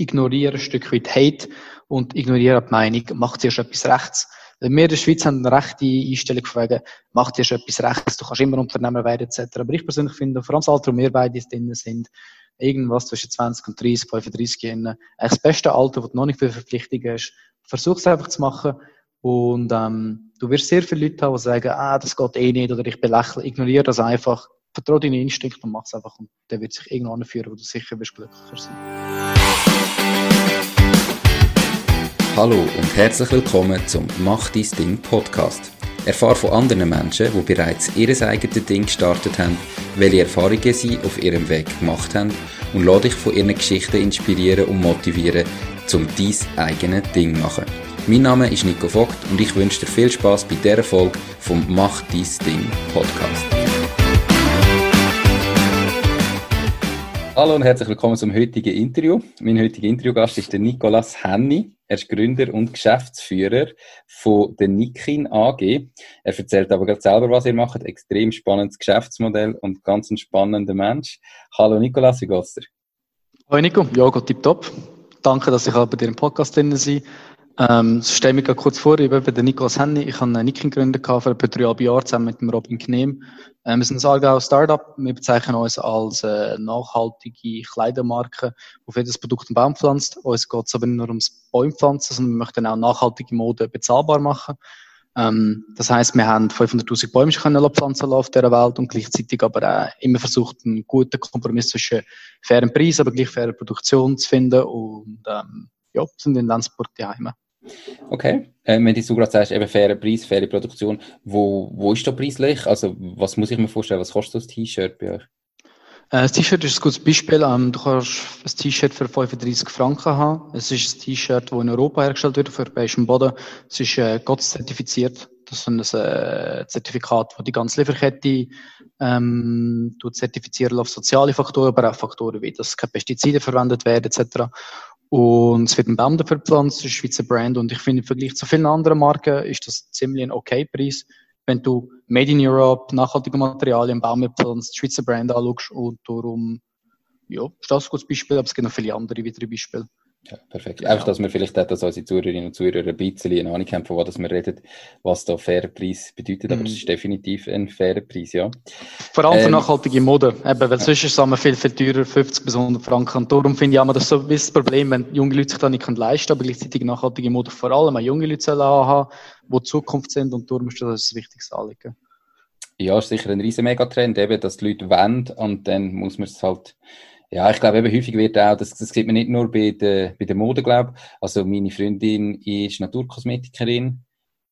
ignoriere ein Stück weit Hate und ignoriere die Meinung, macht zuerst etwas rechts. Weil wir in der Schweiz haben eine rechte Einstellung von wegen, mach dir etwas rechts, du kannst immer Unternehmer werden, etc. Aber ich persönlich finde, vor allem das Alter, wo wir beide drin sind, irgendwas zwischen 20 und 30, 35 Jahren, das beste Alter, wo du noch nicht viele Verpflichtungen hast, versuch es einfach zu machen und ähm, du wirst sehr viele Leute haben, die sagen, ah, das geht eh nicht oder ich belächle, ignoriere das einfach, vertraue deinen Instinkt und mach es einfach und der wird sich irgendwo anführen, wo du sicher wirst glücklicher sein. Hallo und herzlich willkommen zum Mach dein Ding Podcast. Erfahre von anderen Menschen, die bereits ihr eigenes Ding gestartet haben, welche Erfahrungen sie auf ihrem Weg gemacht haben und lade dich von ihren Geschichten inspirieren und motivieren, zum dein eigenes Ding zu machen. Mein Name ist Nico Vogt und ich wünsche dir viel Spaß bei dieser Folge vom Mach dein Ding Podcast. Hallo und herzlich willkommen zum heutigen Interview. Mein heutiger Interviewgast ist der Nicolas Henny. Er ist Gründer und Geschäftsführer von der Nikin AG. Er erzählt aber gerade selber, was er macht. Extrem spannendes Geschäftsmodell und ganz ein spannender Mensch. Hallo Nicolas, wie geht's dir? Hallo Nico, ja, geht tipptopp. Danke, dass ich auch bei dir im Podcast drin bin. Ähm, stell mich kurz vor, ich bin der Niklas Henny. Ich habe eine Nikin gegründet vor etwa drei Jahren zusammen mit dem Robin Knehm. Ähm, wir sind ein Aargau Startup. Wir bezeichnen uns als äh, nachhaltige Kleidermarke, für jedes Produkt einen Baum pflanzt. Uns geht es aber nicht nur ums Bäumpflanzen, sondern wir möchten auch nachhaltige Mode bezahlbar machen. Ähm, das heißt, wir haben 500.000 Bäume können pflanzen auf dieser Welt und gleichzeitig aber auch immer versucht, einen guten Kompromiss zwischen fairen Preis, aber gleich fairer Produktion zu finden und ähm, ja, sind in Lenzburg die Heime. Okay. Äh, wenn du gerade sagst, eben faire Preis, faire Produktion, wo, wo ist da preislich? Also, was muss ich mir vorstellen? Was kostet das T-Shirt bei euch? Äh, das T-Shirt ist ein gutes Beispiel. Ähm, du kannst ein T-Shirt für 35 Franken haben. Es ist ein T-Shirt, das in Europa hergestellt wird, auf europäischem Boden. Es ist äh, Gott-zertifiziert. Das ist ein äh, Zertifikat, das die ganze Lieferkette ähm, zertifizieren auf soziale Faktoren, aber auch Faktoren wie, dass keine Pestizide verwendet werden etc. Und es wird ein Baum dafür gepflanzt, ein Schweizer Brand. Und ich finde, im Vergleich zu vielen anderen Marken ist das ziemlich ein okay Preis. Wenn du Made in Europe, nachhaltige Materialien, Baum pflanzt, Schweizer Brand anschaust und darum, ja, ist das ein gutes Beispiel, aber es gibt noch viele andere weitere Beispiele. Ja, perfekt. Genau. Einfach, dass wir vielleicht auch, dass unsere Zuhörerinnen und Zuhörer ein bisschen eine Ahnung haben, von was wir reden, was da fairer Preis bedeutet. Aber es mhm. ist definitiv ein fairer Preis, ja. Vor allem für ähm, nachhaltige Mode. Eben, weil ja. sonst ist es viel, viel teurer, 50 bis 100 Franken. Und darum finde ich auch das so ein das Problem, wenn junge Leute sich das nicht leisten können, aber gleichzeitig nachhaltige Mode vor allem auch junge Leute haben, die Zukunft sind. Und darum ist das ein wichtiges Anliegen. Ja, ist sicher ein riesen Megatrend, eben, dass die Leute wollen und dann muss man es halt ja, ich glaube, eben häufig wird auch, das, das sieht man nicht nur bei der, bei der Mode, glaube Also, meine Freundin ist Naturkosmetikerin.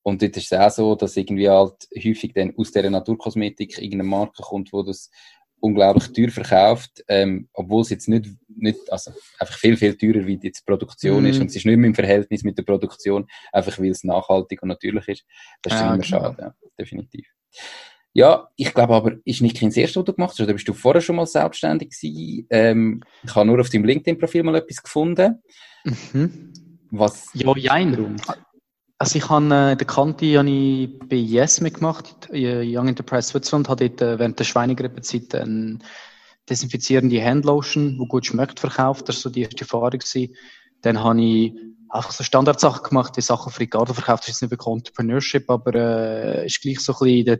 Und dort ist es auch so, dass irgendwie halt häufig dann aus dieser Naturkosmetik irgendeine Marke kommt, wo das unglaublich teuer verkauft, ähm, obwohl es jetzt nicht, nicht, also einfach viel, viel teurer wie die Produktion mm. ist. Und es ist nicht mehr im Verhältnis mit der Produktion, einfach weil es nachhaltig und natürlich ist. Das ist ja, immer genau. schade, ja, definitiv. Ja, ich glaube aber, ist nicht das erste, was du gemacht hast, oder bist du vorher schon mal selbstständig gewesen? Ähm, ich habe nur auf deinem LinkedIn-Profil mal etwas gefunden. Mhm. Was? Ja, jein. Also ich habe äh, den Kanti habe ich bei Yes mitgemacht, Young Enterprise Switzerland, habe dort äh, während der Schweinegrippezeit eine desinfizierende Handlotion, die gut schmeckt, verkauft. Das war so die erste Erfahrung. Gewesen. Dann habe ich einfach so Standardsachen gemacht, wie Sachen für Ricardo verkauft, das ist nicht wirklich Entrepreneurship, aber äh, ist gleich so ein bisschen der,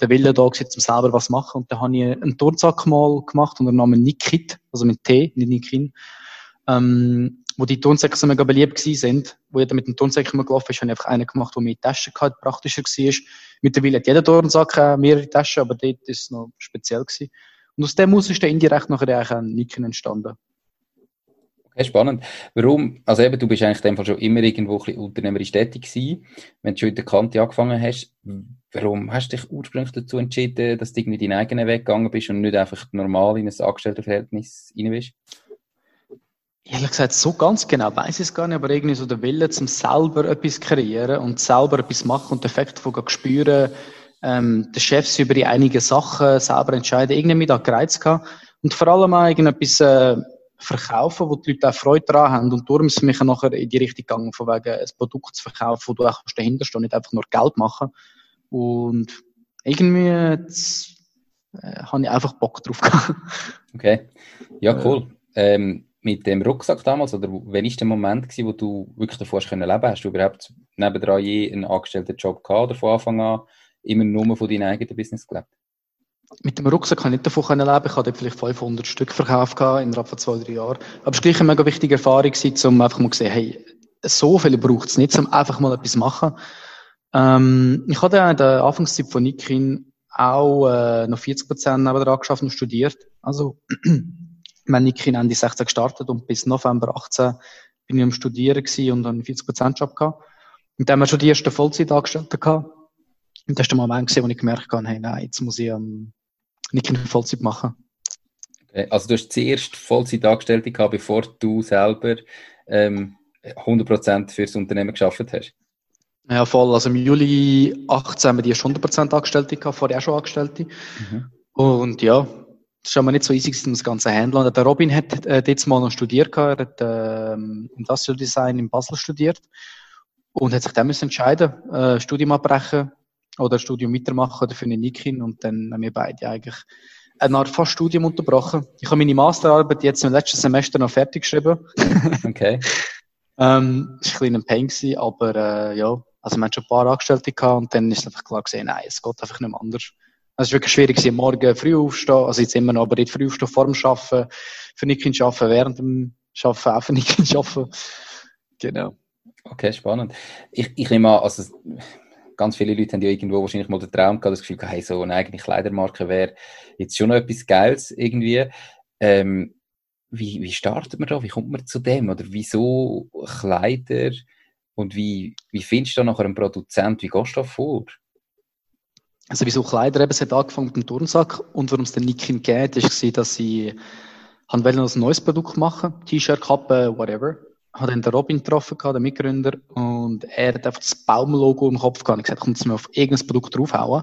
der Wille da gewesen, um selber was machen. Und dann habe ich einen Turnsack mal gemacht unter dem Namen Nikit, also mit T, nicht Nikin, ähm, wo die Turnsäcke so mega beliebt gewesen sind, wo jeder mit dem Turnsack immer gelaufen ist, habe ich einfach einen gemacht, der mit Taschen hatte, praktischer war. Mittlerweile hat jeder Turnsack mehrere Taschen, aber dort ist es noch speziell gewesen. Und aus dem aus ist dann indirekt nachher eigentlich ein Nikin entstanden. Okay, spannend. Warum? Also eben, du bist eigentlich in dem Fall schon immer irgendwo ein bisschen unternehmerisch tätig gewesen. Wenn du schon in der Kante angefangen hast, warum hast du dich ursprünglich dazu entschieden, dass du irgendwie deinen eigenen Weg gegangen bist und nicht einfach normal in ein Angestelltenverhältnis rein bist? Ehrlich gesagt, so ganz genau weiß ich es gar nicht, aber irgendwie so der Wille, zum selber etwas kreieren und selber etwas machen und den Effekt von spüren, ähm, der Chefs über die einigen Sachen selber entscheiden, irgendwie mit gereizt gehabt. Und vor allem auch irgendetwas, äh, verkaufen, wo die Leute auch Freude daran haben. Und darum ist es mich nachher in die Richtung gegangen, von wegen ein Produkt zu verkaufen, wo du auch dahinter stehst, nicht einfach nur Geld machen. Und irgendwie jetzt, äh, habe ich einfach Bock drauf gehabt. Okay. Ja, cool. Ähm, mit dem Rucksack damals, oder wann war der Moment, gewesen, wo du wirklich davor leben konntest? Hast du überhaupt nebendran je einen angestellten Job gehabt oder von Anfang an immer nur von deinem eigenen Business gelebt? Mit dem Rucksack kann ich nicht davon leben. Ich hatte vielleicht 500 Stück verkauft innerhalb von zwei, drei Jahren. Aber es war gleich eine mega wichtige Erfahrung, um einfach mal zu sehen, hey, so viel braucht es nicht, um einfach mal etwas zu machen. Ähm, ich hatte in der Anfangszeit von Nikin auch äh, noch 40 Prozent nebenan geschafft und studiert. Also, mein Nikin Ende 16 gestartet und bis November 18 bin ich am Studieren und dann einen 40 Prozent Job gehabt. Und dann haben wir schon die ersten Vollzeitangestellten gehabt. Und das war der Moment, wo ich gemerkt habe, hey, nein, jetzt muss ich ähm, Nikin Vollzeit machen. Okay, also du hast zuerst Vollzeitangestellte gehabt, bevor du selber ähm, 100% fürs Unternehmen geschafft hast? Ja, voll. Also im Juli 18 haben wir die 100% Angestellte gehabt, vorher auch schon Angestellte. Mhm. Und ja, das war aber nicht so easy, das ganze Handeln. Der Robin hat äh, jetzt mal noch studiert, er hat äh, Industrial Design in Basel studiert und hat sich dann müssen entscheiden, äh, Studium abbrechen oder Studium weitermachen oder für eine Nikin und dann haben wir beide eigentlich eine Art fast Studium unterbrochen. Ich habe meine Masterarbeit jetzt im letzten Semester noch fertig geschrieben. Okay. ähm, war ein Pain gewesen, aber äh, ja, also wir hatten schon ein paar Angestellte gehabt und dann ist einfach klar gesehen, nein, es geht einfach nicht mehr anders. Es ist wirklich schwierig gewesen, morgen früh aufstehen, also jetzt immer noch, aber nicht früh aufstehen vor dem Arbeiten, für Nikin arbeiten, während dem Arbeiten auch für Nikin arbeiten. Genau. Okay, spannend. Ich, ich nehme an, also ganz viele Leute haben ja irgendwo wahrscheinlich mal den Traum gehabt, das Gefühl, hey, so eine eigene Kleidermarke wäre jetzt schon noch etwas Geiles irgendwie. Ähm, wie, wie startet man da? Wie kommt man zu dem? Oder wieso Kleider? Und wie, wie findest du da nachher einen Produzent? Wie gehst du da vor? Also wieso Kleider eben, es hat angefangen mit dem Turnsack und warum es den Nikin geht, ist dass sie haben wollen ein neues Produkt machen, T-Shirt, Kappe, whatever. Hat dann den Robin getroffen, den Mitgründer, und er hat einfach das Baumlogo im Kopf gehabt und gesagt, kommt mir auf irgendein Produkt draufhauen.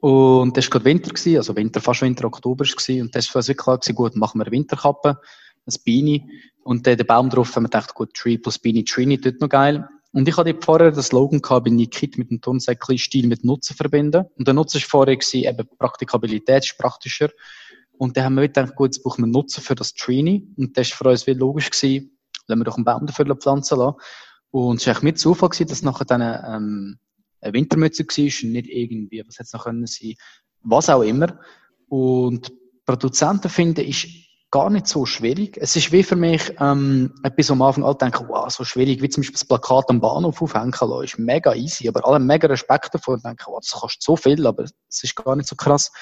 Und das war gerade Winter, gewesen, also Winter, fast Winter, Oktober war und das war für uns klar gewesen, gut, machen wir eine Winterkappe, ein Beanie, und dann den Baum drauf haben wir gedacht, gut, Tree plus Beanie, Trini, tut noch geil. Und ich hatte vorher den Slogan gehabt, bei Nikit mit dem Turnsäckchen Stil mit Nutzen verbinden. Und der Nutzen war vorher gewesen, eben Praktikabilität ist praktischer. Und dann haben wir gedacht, gut, jetzt brauchen wir Nutzen für das Trini. Und das war für uns wie logisch gewesen, lassen wir doch einen Baum dafür pflanzen lassen. Und es war mit Zufall gewesen, dass nachher dann, ähm, eine Wintermütze war und nicht irgendwie, was hätte es noch können sein, was auch immer. Und Produzenten finden ist gar nicht so schwierig. Es ist wie für mich ähm, etwas, wo am Anfang alle denken, wow, so schwierig, wie zum Beispiel das Plakat am Bahnhof aufhängen lassen, ist mega easy, aber alle mega Respekt davor und denken, wow, das kostet so viel, aber es ist gar nicht so krass.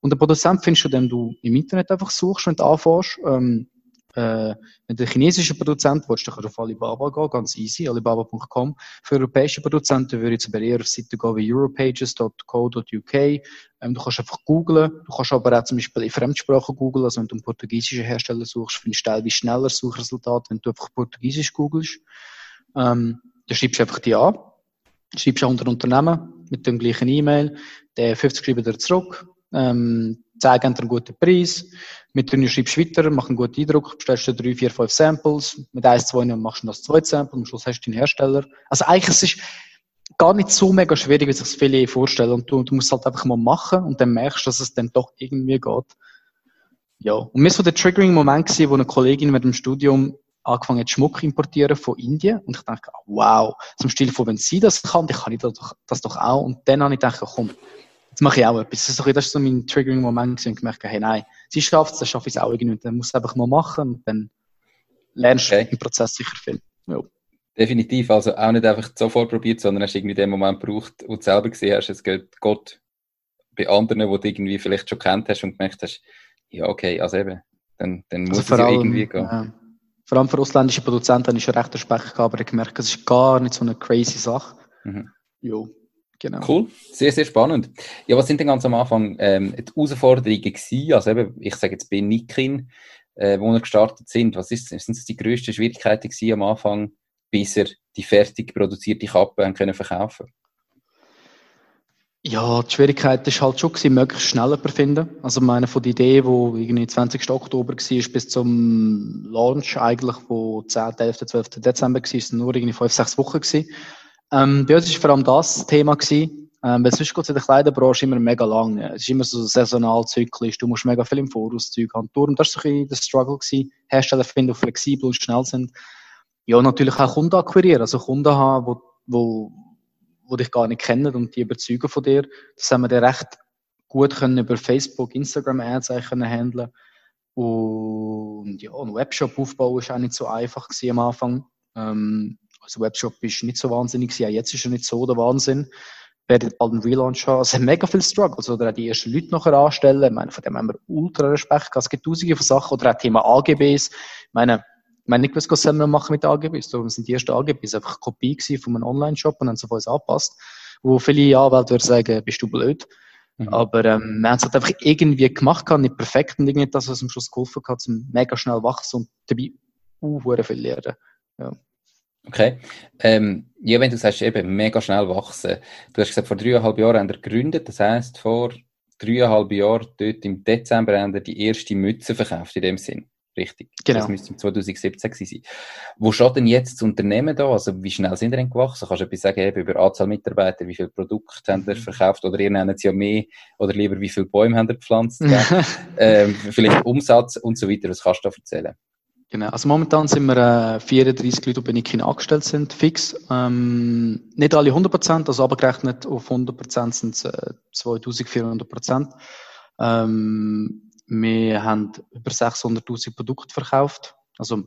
Und der Produzent findest du, den du im Internet einfach suchst und anfängst. Ähm, äh, wenn du ein chinesischer Produzent willst, dann kannst du auf Alibaba gehen, ganz easy, alibaba.com. Für europäische Produzenten würde ich jetzt aber eher auf Seiten gehen wie europages.co.uk. Ähm, du kannst einfach googlen, du kannst aber auch zum Beispiel in Fremdsprachen googlen, also wenn du einen portugiesischen Hersteller suchst, findest du teilweise schneller Suchresultate, wenn du einfach Portugiesisch googelst. Ähm, dann schreibst du einfach die an, schreibst auch unter Unternehmen mit dem gleichen E-Mail, der 50 schreibt dir zurück, ähm, zeigen einen guten Preis, mit denen schreibst du weiter, mach einen guten Eindruck, bestellst du drei, vier, fünf Samples, mit eins, zwei machst du das zweite Sample, am Schluss hast du den Hersteller. Also eigentlich es ist gar nicht so mega schwierig, wie sich das viele vorstellen. Und du, du musst es halt einfach mal machen und dann merkst du, dass es dann doch irgendwie geht. Ja. Und mir war so der Triggering-Moment wo eine Kollegin mit dem Studium angefangen hat, Schmuck importieren von Indien. Und ich dachte, wow, zum Stil von, wenn sie das kann, dann kann ich das doch, das doch auch. Und dann habe ich gedacht, komm, jetzt mache ich auch etwas. Das ist, so mein Triggering-Moment und gemerkt, hey, nein, sie schafft es, dann schaffe ich es auch irgendwie. Dann muss es einfach mal machen und dann lernst du okay. im Prozess sicher viel. Ja. Definitiv, also auch nicht einfach sofort probiert, sondern hast irgendwie den Moment gebraucht, wo du selber gesehen hast, es geht Gott bei anderen, wo du irgendwie vielleicht schon kennt hast und gemerkt hast, ja, okay, also eben, dann, dann also muss es ja irgendwie gehen. Ja. Vor allem für ausländische Produzenten habe ich schon recht Respekt gehabt, aber ich gemerkt, es ist gar nicht so eine crazy Sache. Mhm. Jo. Genau. Cool, sehr, sehr spannend. Ja, was sind denn ganz am Anfang ähm, die Herausforderungen gewesen? Also eben, ich sage jetzt bei Nikin, äh, wo wir gestartet sind, was ist, sind das die grössten Schwierigkeiten gewesen am Anfang, bis er die fertig produzierte Kappe haben können verkaufen ja, die Schwierigkeit ist halt schon gewesen, möglichst schneller finden. Also meine von der Idee, die irgendwie 20. Oktober war, bis zum Launch eigentlich, wo 10., 11., 12. Dezember war, ist nur irgendwie fünf, sechs Wochen gewesen. Ähm, bei uns war vor allem das Thema gewesen, Ähm, weil sonst geht es in der Kleiderbranche immer mega lang. Es ist immer so saisonal zyklisch. Du musst mega viel im Voraus haben. Darum, das war so ein bisschen der Struggle gewesen. Hersteller finden, die flexibel und schnell sind. Ja, natürlich auch Kunden akquirieren. Also Kunden haben, wo, wo, wo dich gar nicht kennen und die überzeugen von dir. Das haben wir dann recht gut können über Facebook, Instagram Ads können handeln. Und ja, ein Webshop aufbauen ist auch nicht so einfach gewesen am Anfang. Ähm, also Webshop ist nicht so wahnsinnig gewesen. Auch jetzt ist er nicht so der Wahnsinn. Werden bald einen Relaunch haben. Es haben mega viel Struggles. Oder auch die ersten Leute nachher anstellen. Ich meine, von dem haben wir ultra Respekt gehabt. Es gibt tausende von Sachen. Oder auch Thema AGBs. Ich meine, ich meine nicht, was wir machen mit AGBs. Darum sind die ersten AGBs einfach eine Kopie von einem Online-Shop und haben sie auf uns angepasst. Wo viele Anwälte würden sagen, bist du blöd. Mhm. Aber ähm, wir haben es halt einfach irgendwie gemacht, nicht perfekt und irgendwie das, was am Schluss geholfen hat, zum mega schnell wachsen und dabei uh, viel lernen. Ja. Okay. Ähm, ja, wenn du sagst, eben mega schnell wachsen. Du hast gesagt, vor dreieinhalb Jahren haben wir gegründet. Das heisst, vor dreieinhalb Jahren, dort im Dezember, haben wir die erste Mütze verkauft, in dem Sinn. Richtig. Genau. Das müsste 2017 gewesen sein. Wo steht denn jetzt das Unternehmen da? Also, wie schnell sind ihr denn gewachsen? Kannst du etwas sagen, eben über Anzahl Mitarbeiter, wie viele Produkte haben ihr mhm. verkauft? Oder ihr nennt es ja mehr, oder lieber, wie viele Bäume haben ihr gepflanzt? ähm, vielleicht Umsatz und so weiter. Was kannst du da erzählen? Genau. Also, momentan sind wir äh, 34 Leute, die bei Nikin angestellt sind, fix. Ähm, nicht alle 100 Prozent, also abgerechnet auf 100 Prozent sind es äh, 2400 Prozent. Ähm, wir haben über 600.000 Produkte verkauft. Also,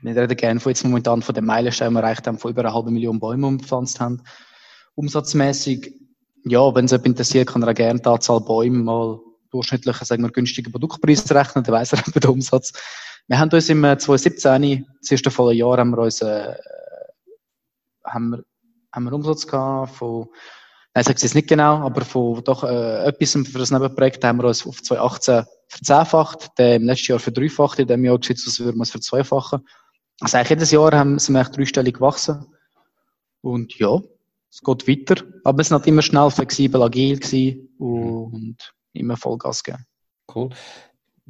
wir reden gerne von jetzt momentan von den Meilensteinen, wir erreicht haben, von über einer halben Million Bäume umgepflanzt haben. Umsatzmäßig, ja, wenn es jemand interessiert, kann er auch gerne die Anzahl Bäume mal durchschnittlich, sagen wir, günstigen Produktpreis rechnen, dann weiss er über den Umsatz. Wir haben uns im 2017, das erste volle Jahr, haben wir uns, äh, haben wir, haben wir Umsatz gehabt von Nein, ich sage es jetzt nicht genau, aber von doch äh, etwas für das Nebenprojekt haben wir uns auf 2018 verzehnfacht, im letzten Jahr verdreifacht, in dem Jahr geschätzt, als würden wir es verzweifachen. Also eigentlich jedes Jahr haben, sind wir echt dreistellig gewachsen. Und ja, es geht weiter. Aber wir sind halt immer schnell, flexibel, agil gewesen und immer Vollgas gegeben. Cool.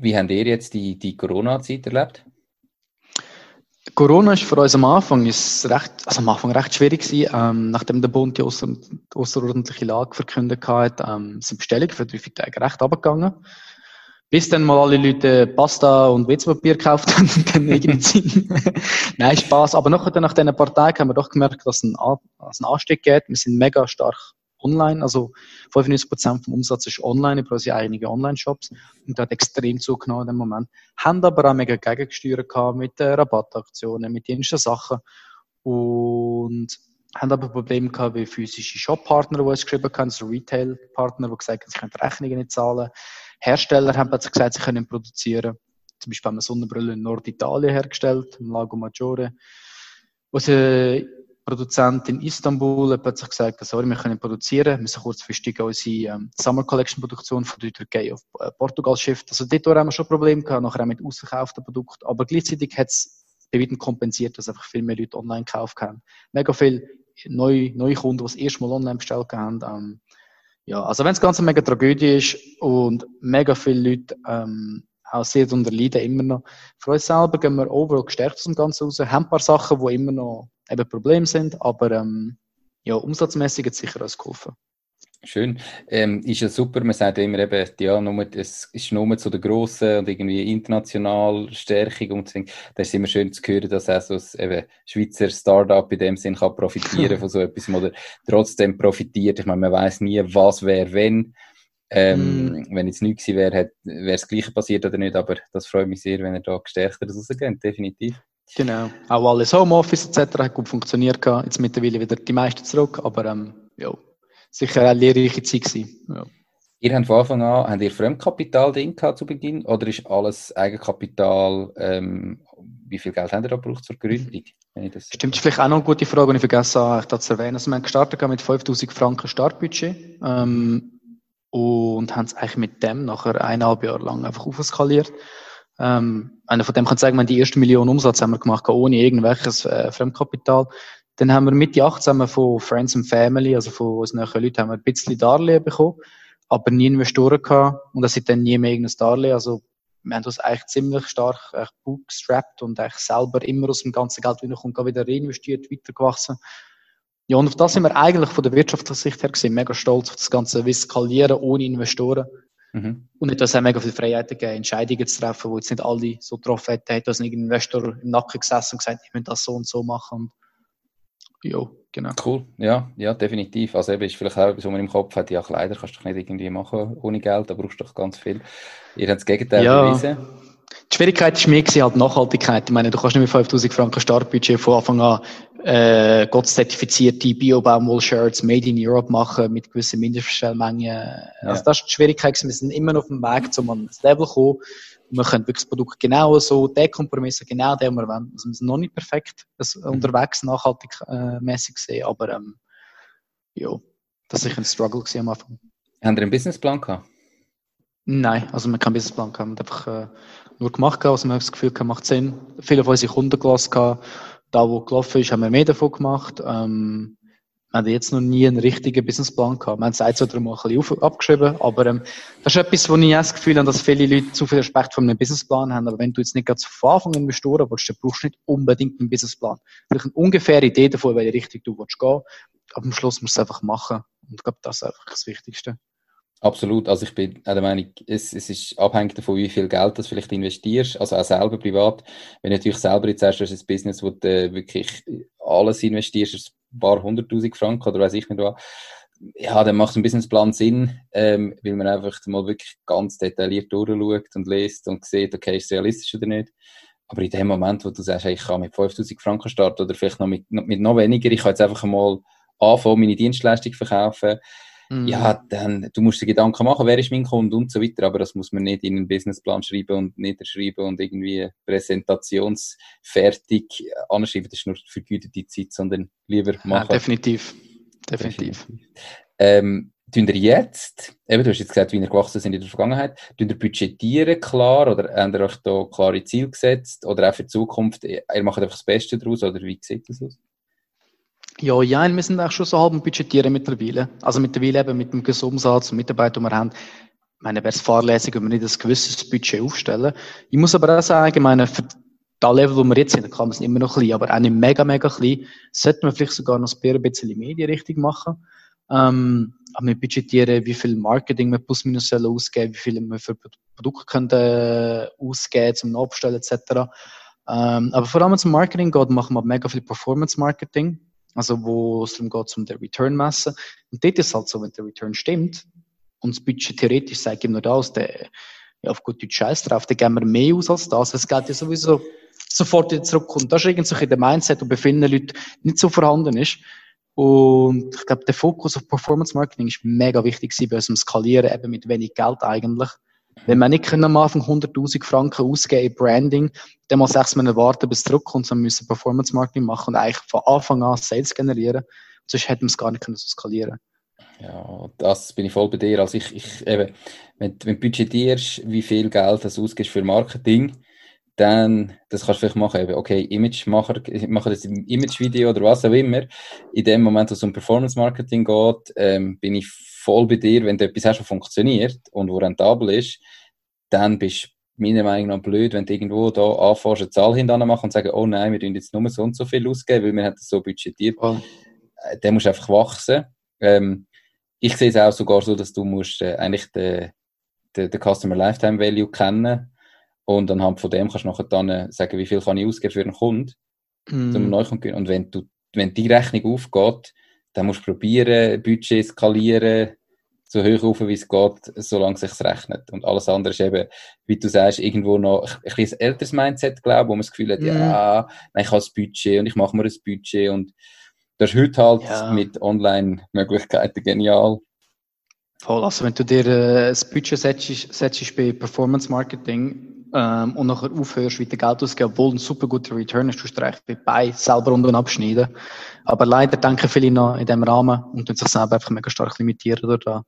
Wie habt ihr jetzt die, die Corona-Zeit erlebt? Corona ist für uns am Anfang, ist recht, also am Anfang recht schwierig gewesen. Ähm, nachdem der Bund die außer, außerordentliche Lage verkündet hat, ähm, sind Bestellungen für drei, vier Tage recht abgegangen. Bis dann mal alle Leute Pasta und WC-Papier gekauft haben, dann irgendwie Nein, Spaß. Aber nachher, nach diesen paar Tagen haben wir doch gemerkt, dass es einen, dass einen Anstieg geht. Wir sind mega stark online. Also 95 Prozent vom Umsatz ist online über unsere eigenen Online-Shops. Und das hat extrem zugenommen in dem Moment. Haben aber auch mega Gegengesteuert gehabt mit äh, Rabattaktionen, mit den Sachen. Und haben aber Probleme gehabt wie physische Shop-Partner, die uns geschrieben haben, also Retail-Partner, die gesagt haben, sie können Rechnungen nicht zahlen. Hersteller haben plötzlich gesagt, sie können produzieren. Zum Beispiel haben wir Sonnenbrille in Norditalien hergestellt, im Lago Maggiore. Wo sie Produzent in Istanbul hat plötzlich gesagt, sorry, wir können produzieren, wir müssen kurzfristig unsere ähm, Summer Collection Produktion von der Türkei auf äh, Portugal shift. Also dort haben wir schon Probleme gehabt, nachher auch mit ausverkauften Produkten. Aber gleichzeitig hat es bei weitem kompensiert, dass einfach viel mehr Leute online gekauft haben. Mega viele neue, neue Kunden, die das erste Mal online bestellt haben. Ähm, ja, also wenn das Ganze mega Tragödie ist und mega viele Leute ähm, auch sehr darunter leiden, immer noch. Für uns selber gehen wir overall gestärkt aus dem Ganzen raus, haben ein paar Sachen, die immer noch eben Probleme sind, aber ähm, ja, umsatzmäßig hat es sicher uns geholfen. Schön. Ähm, ist ja super, man sagt immer eben, ja, nur, es ist nur zu der grossen und irgendwie international Stärkung und so. Da ist immer schön zu hören, dass auch so ein eben, Schweizer Startup in dem Sinn kann profitieren von so etwas oder trotzdem profitiert. Ich meine, man weiß nie, was wäre, wenn. Ähm, mm. Wenn jetzt nichts gewesen wäre, wäre das Gleiche passiert oder nicht, aber das freut mich sehr, wenn er da gestärkt rausgeht, definitiv. Genau. Auch alles Homeoffice etc. hat gut funktioniert. Jetzt mittlerweile wieder die meisten zurück, aber ähm, ja, sicher eine lehrreiche Zeit gewesen. Ja. Ihr habt von Anfang an, habt ihr Fremdkapital drin zu Beginn oder ist alles Eigenkapital? Ähm, wie viel Geld habt ihr da gebraucht zur Gründung? Das Stimmt, das ist vielleicht auch noch eine gute Frage, die ich vergessen habe, zu erwähnen. Also wir haben gestartet mit 5000 Franken Startbudget ähm, und haben es eigentlich mit dem nachher eineinhalb Jahre lang einfach aufskaliert. Ähm, einer von dem kann sagen, wir die erste Million Umsatz haben wir gemacht, ohne irgendwelches äh, Fremdkapital. Dann haben wir Mitte 18 von Friends and Family, also von unseren Leuten, haben wir ein bisschen Darlehen bekommen, aber nie Investoren gehabt und das sind dann nie mehr irgendein Darlehen. Also wir haben uns eigentlich ziemlich stark echt bootstrapped und eigentlich selber immer aus dem ganzen Geld, das kommt, wieder reinvestiert, weitergewachsen. Ja, und auf das sind wir eigentlich von der wirtschaftlichen Sicht her gesehen mega stolz auf das ganze wie skalieren ohne Investoren. Mhm. Und nicht, dass es mega viele Freiheiten gegeben, Entscheidungen zu treffen, wo jetzt nicht alle so getroffen hätten, hätte dass ein Investor im Nacken gesessen und gesagt, ich will das so und so machen. Und ja, genau. Cool, ja, ja, definitiv. Also eben ist vielleicht auch etwas, was man im Kopf hat, ja, Kleider kannst du doch nicht irgendwie machen ohne Geld, da brauchst du doch ganz viel. Ihr habt das Gegenteil ja. bewiesen. Die Schwierigkeit ist mehr halt Nachhaltigkeit. Ich meine, du kannst nicht mit 5000 Franken Startbudget von Anfang an äh, Gott-zertifizierte Bio-Baumwoll-Shirts made in Europe machen mit gewissen Mindestbestellmengen. Ja. Also das ist die Schwierigkeit. Wir sind immer noch auf dem Weg, um an das Level zu kommen. Wir können wirklich das Produkt genau so dekompromissen, genau den wir wollen. Also wir sind noch nicht perfekt das mhm. unterwegs nachhaltig äh, mäßig sehen, aber ähm, ja, das ist ein Struggle am Anfang. Haben Sie einen Businessplan gehabt? Nein, also wir haben keinen Businessplan gehabt. Wir haben einfach äh, nur gemacht, also wir haben das Gefühl, macht Sinn. Viele von unseren Kunden gelassen gehabt. Da, wo gelaufen ist, haben wir mehr davon gemacht. Ähm, wir haben jetzt noch nie einen richtigen Businessplan gehabt. Wir haben es ein, zwei, drei Mal ein bisschen abgeschrieben, aber ähm, das ist etwas, wo ich das Gefühl habe, dass viele Leute zu viel Respekt vor einem Businessplan haben. Aber wenn du jetzt nicht ganz von Anfang an investieren willst, dann brauchst du nicht unbedingt einen Businessplan. Vielleicht eine ungefähre Idee davon, welche Richtung du willst gehen. Aber am Schluss musst du es einfach machen. Und ich glaube, das ist einfach das Wichtigste. Absolut. Also ich bin der Meinung, es, es ist abhängig davon, wie viel Geld du vielleicht investierst. Also auch selber privat. Wenn du natürlich selber jetzt erst ein Business, wo du wirklich alles investierst, ein paar hunderttausend Franken oder weiß ich nicht was, ja, dann macht ein Businessplan Sinn, ähm, weil man einfach mal wirklich ganz detailliert durchschaut und liest und sieht, okay, ist es realistisch oder nicht. Aber in dem Moment, wo du sagst, hey, ich kann mit 5000 Franken starten oder vielleicht noch mit, mit noch weniger, ich kann jetzt einfach mal anfangen, meine Dienstleistung verkaufen, Mhm. Ja, dann, du musst dir Gedanken machen, wer ist mein Kunde und so weiter, aber das muss man nicht in einen Businessplan schreiben und niederschreiben und irgendwie präsentationsfertig anschreiben. Das ist nur vergütete Zeit, sondern lieber machen. Ja, definitiv. Definitiv. definitiv. Ähm, tun ihr jetzt, eben, du hast jetzt gesagt, wie ihr gewachsen sind in der Vergangenheit, tun ihr budgetieren klar oder habt ihr euch da klare Ziele gesetzt oder auch für die Zukunft, ihr macht einfach das Beste daraus oder wie sieht das aus? Ja, ja, wir sind auch schon so halb budgetieren mittlerweile. Also mittlerweile eben mit dem Gesumsatz und Mitarbeitern, die wir haben. Ich meine, wäre es fahrlässig, wenn wir nicht ein gewisses Budget aufstellen. Ich muss aber auch sagen, ich meine, für das Level, wo wir jetzt sind, kann man es immer noch klein, aber auch nicht mega, mega klein, sollten wir vielleicht sogar noch ein bisschen mehr die Richtung machen. Ähm, aber wir budgetieren, wie viel Marketing wir plus minus ausgeben, wie viel wir für Produkte können, äh, ausgeben zum Nachbestellen etc. Ähm, aber vor allem zum Marketing geht, machen wir mega viel Performance Marketing also wo es darum geht, um den Return messen. Und dort ist es halt so, wenn der Return stimmt und das Budget theoretisch sagt ihm nur das, der, ja, auf gut Deutsch Scheiß drauf, dann geben wir mehr aus als das. Es geht ja sowieso sofort wieder zurück. Und das ist irgendwie in der Mindset, wo bei vielen Leuten nicht so vorhanden ist. Und ich glaube, der Fokus auf Performance Marketing ist mega wichtig bei unserem Skalieren, eben mit wenig Geld eigentlich. Wenn wir nicht am Anfang 100.000 Franken ausgeben in Branding, dann mal sechs Monate warten, bis es zurückkommt, sondern müssen Performance Marketing machen und eigentlich von Anfang an Sales generieren. Sonst hätten wir es gar nicht können so skalieren ja, das bin ich voll bei dir. Also ich, ich eben, wenn, wenn du budgetierst, wie viel Geld du ausgibst für Marketing, dann, das kannst du vielleicht machen, okay, Imagemacher, mache das im Imagevideo oder was auch immer. In dem Moment, wo es um Performance Marketing geht, ähm, bin ich voll bei dir, wenn du etwas hast, was funktioniert und wo rentabel ist, dann bist du meiner Meinung nach blöd, wenn du irgendwo da anfängst, eine Zahl hinten machen und sagen, oh nein, wir tun jetzt nur so und so viel ausgeben, weil wir haben das so budgetiert. Oh. Dann musst du einfach wachsen. Ähm, ich sehe es auch sogar so, dass du musst äh, eigentlich den, den, den Customer Lifetime Value kennen und anhand von dem kannst du nachher dann äh, sagen, wie viel kann ich ausgeben für einen Kunden, mm. zum Neukunden. Und wenn du, wenn die Rechnung aufgeht, dann musst du probieren, Budget skalieren, so hoch auf, wie es geht, solange es sich rechnet. Und alles andere ist eben, wie du sagst, irgendwo noch ein bisschen älteres Mindset, glaube wo man das Gefühl hat, mm. ja, nein, ich habe das Budget und ich mache mir ein Budget und das ist heute halt ja. mit Online-Möglichkeiten genial. Voll, also wenn du dir äh, das Budget setzt, setzt bei Performance Marketing, ähm, und nachher aufhörst, weiter Geld auszugeben, obwohl ein super guter Return ist, du recht bei selber unten abschneiden. Aber leider denken viele noch in diesem Rahmen und tun sich selber einfach mega stark limitieren durch da.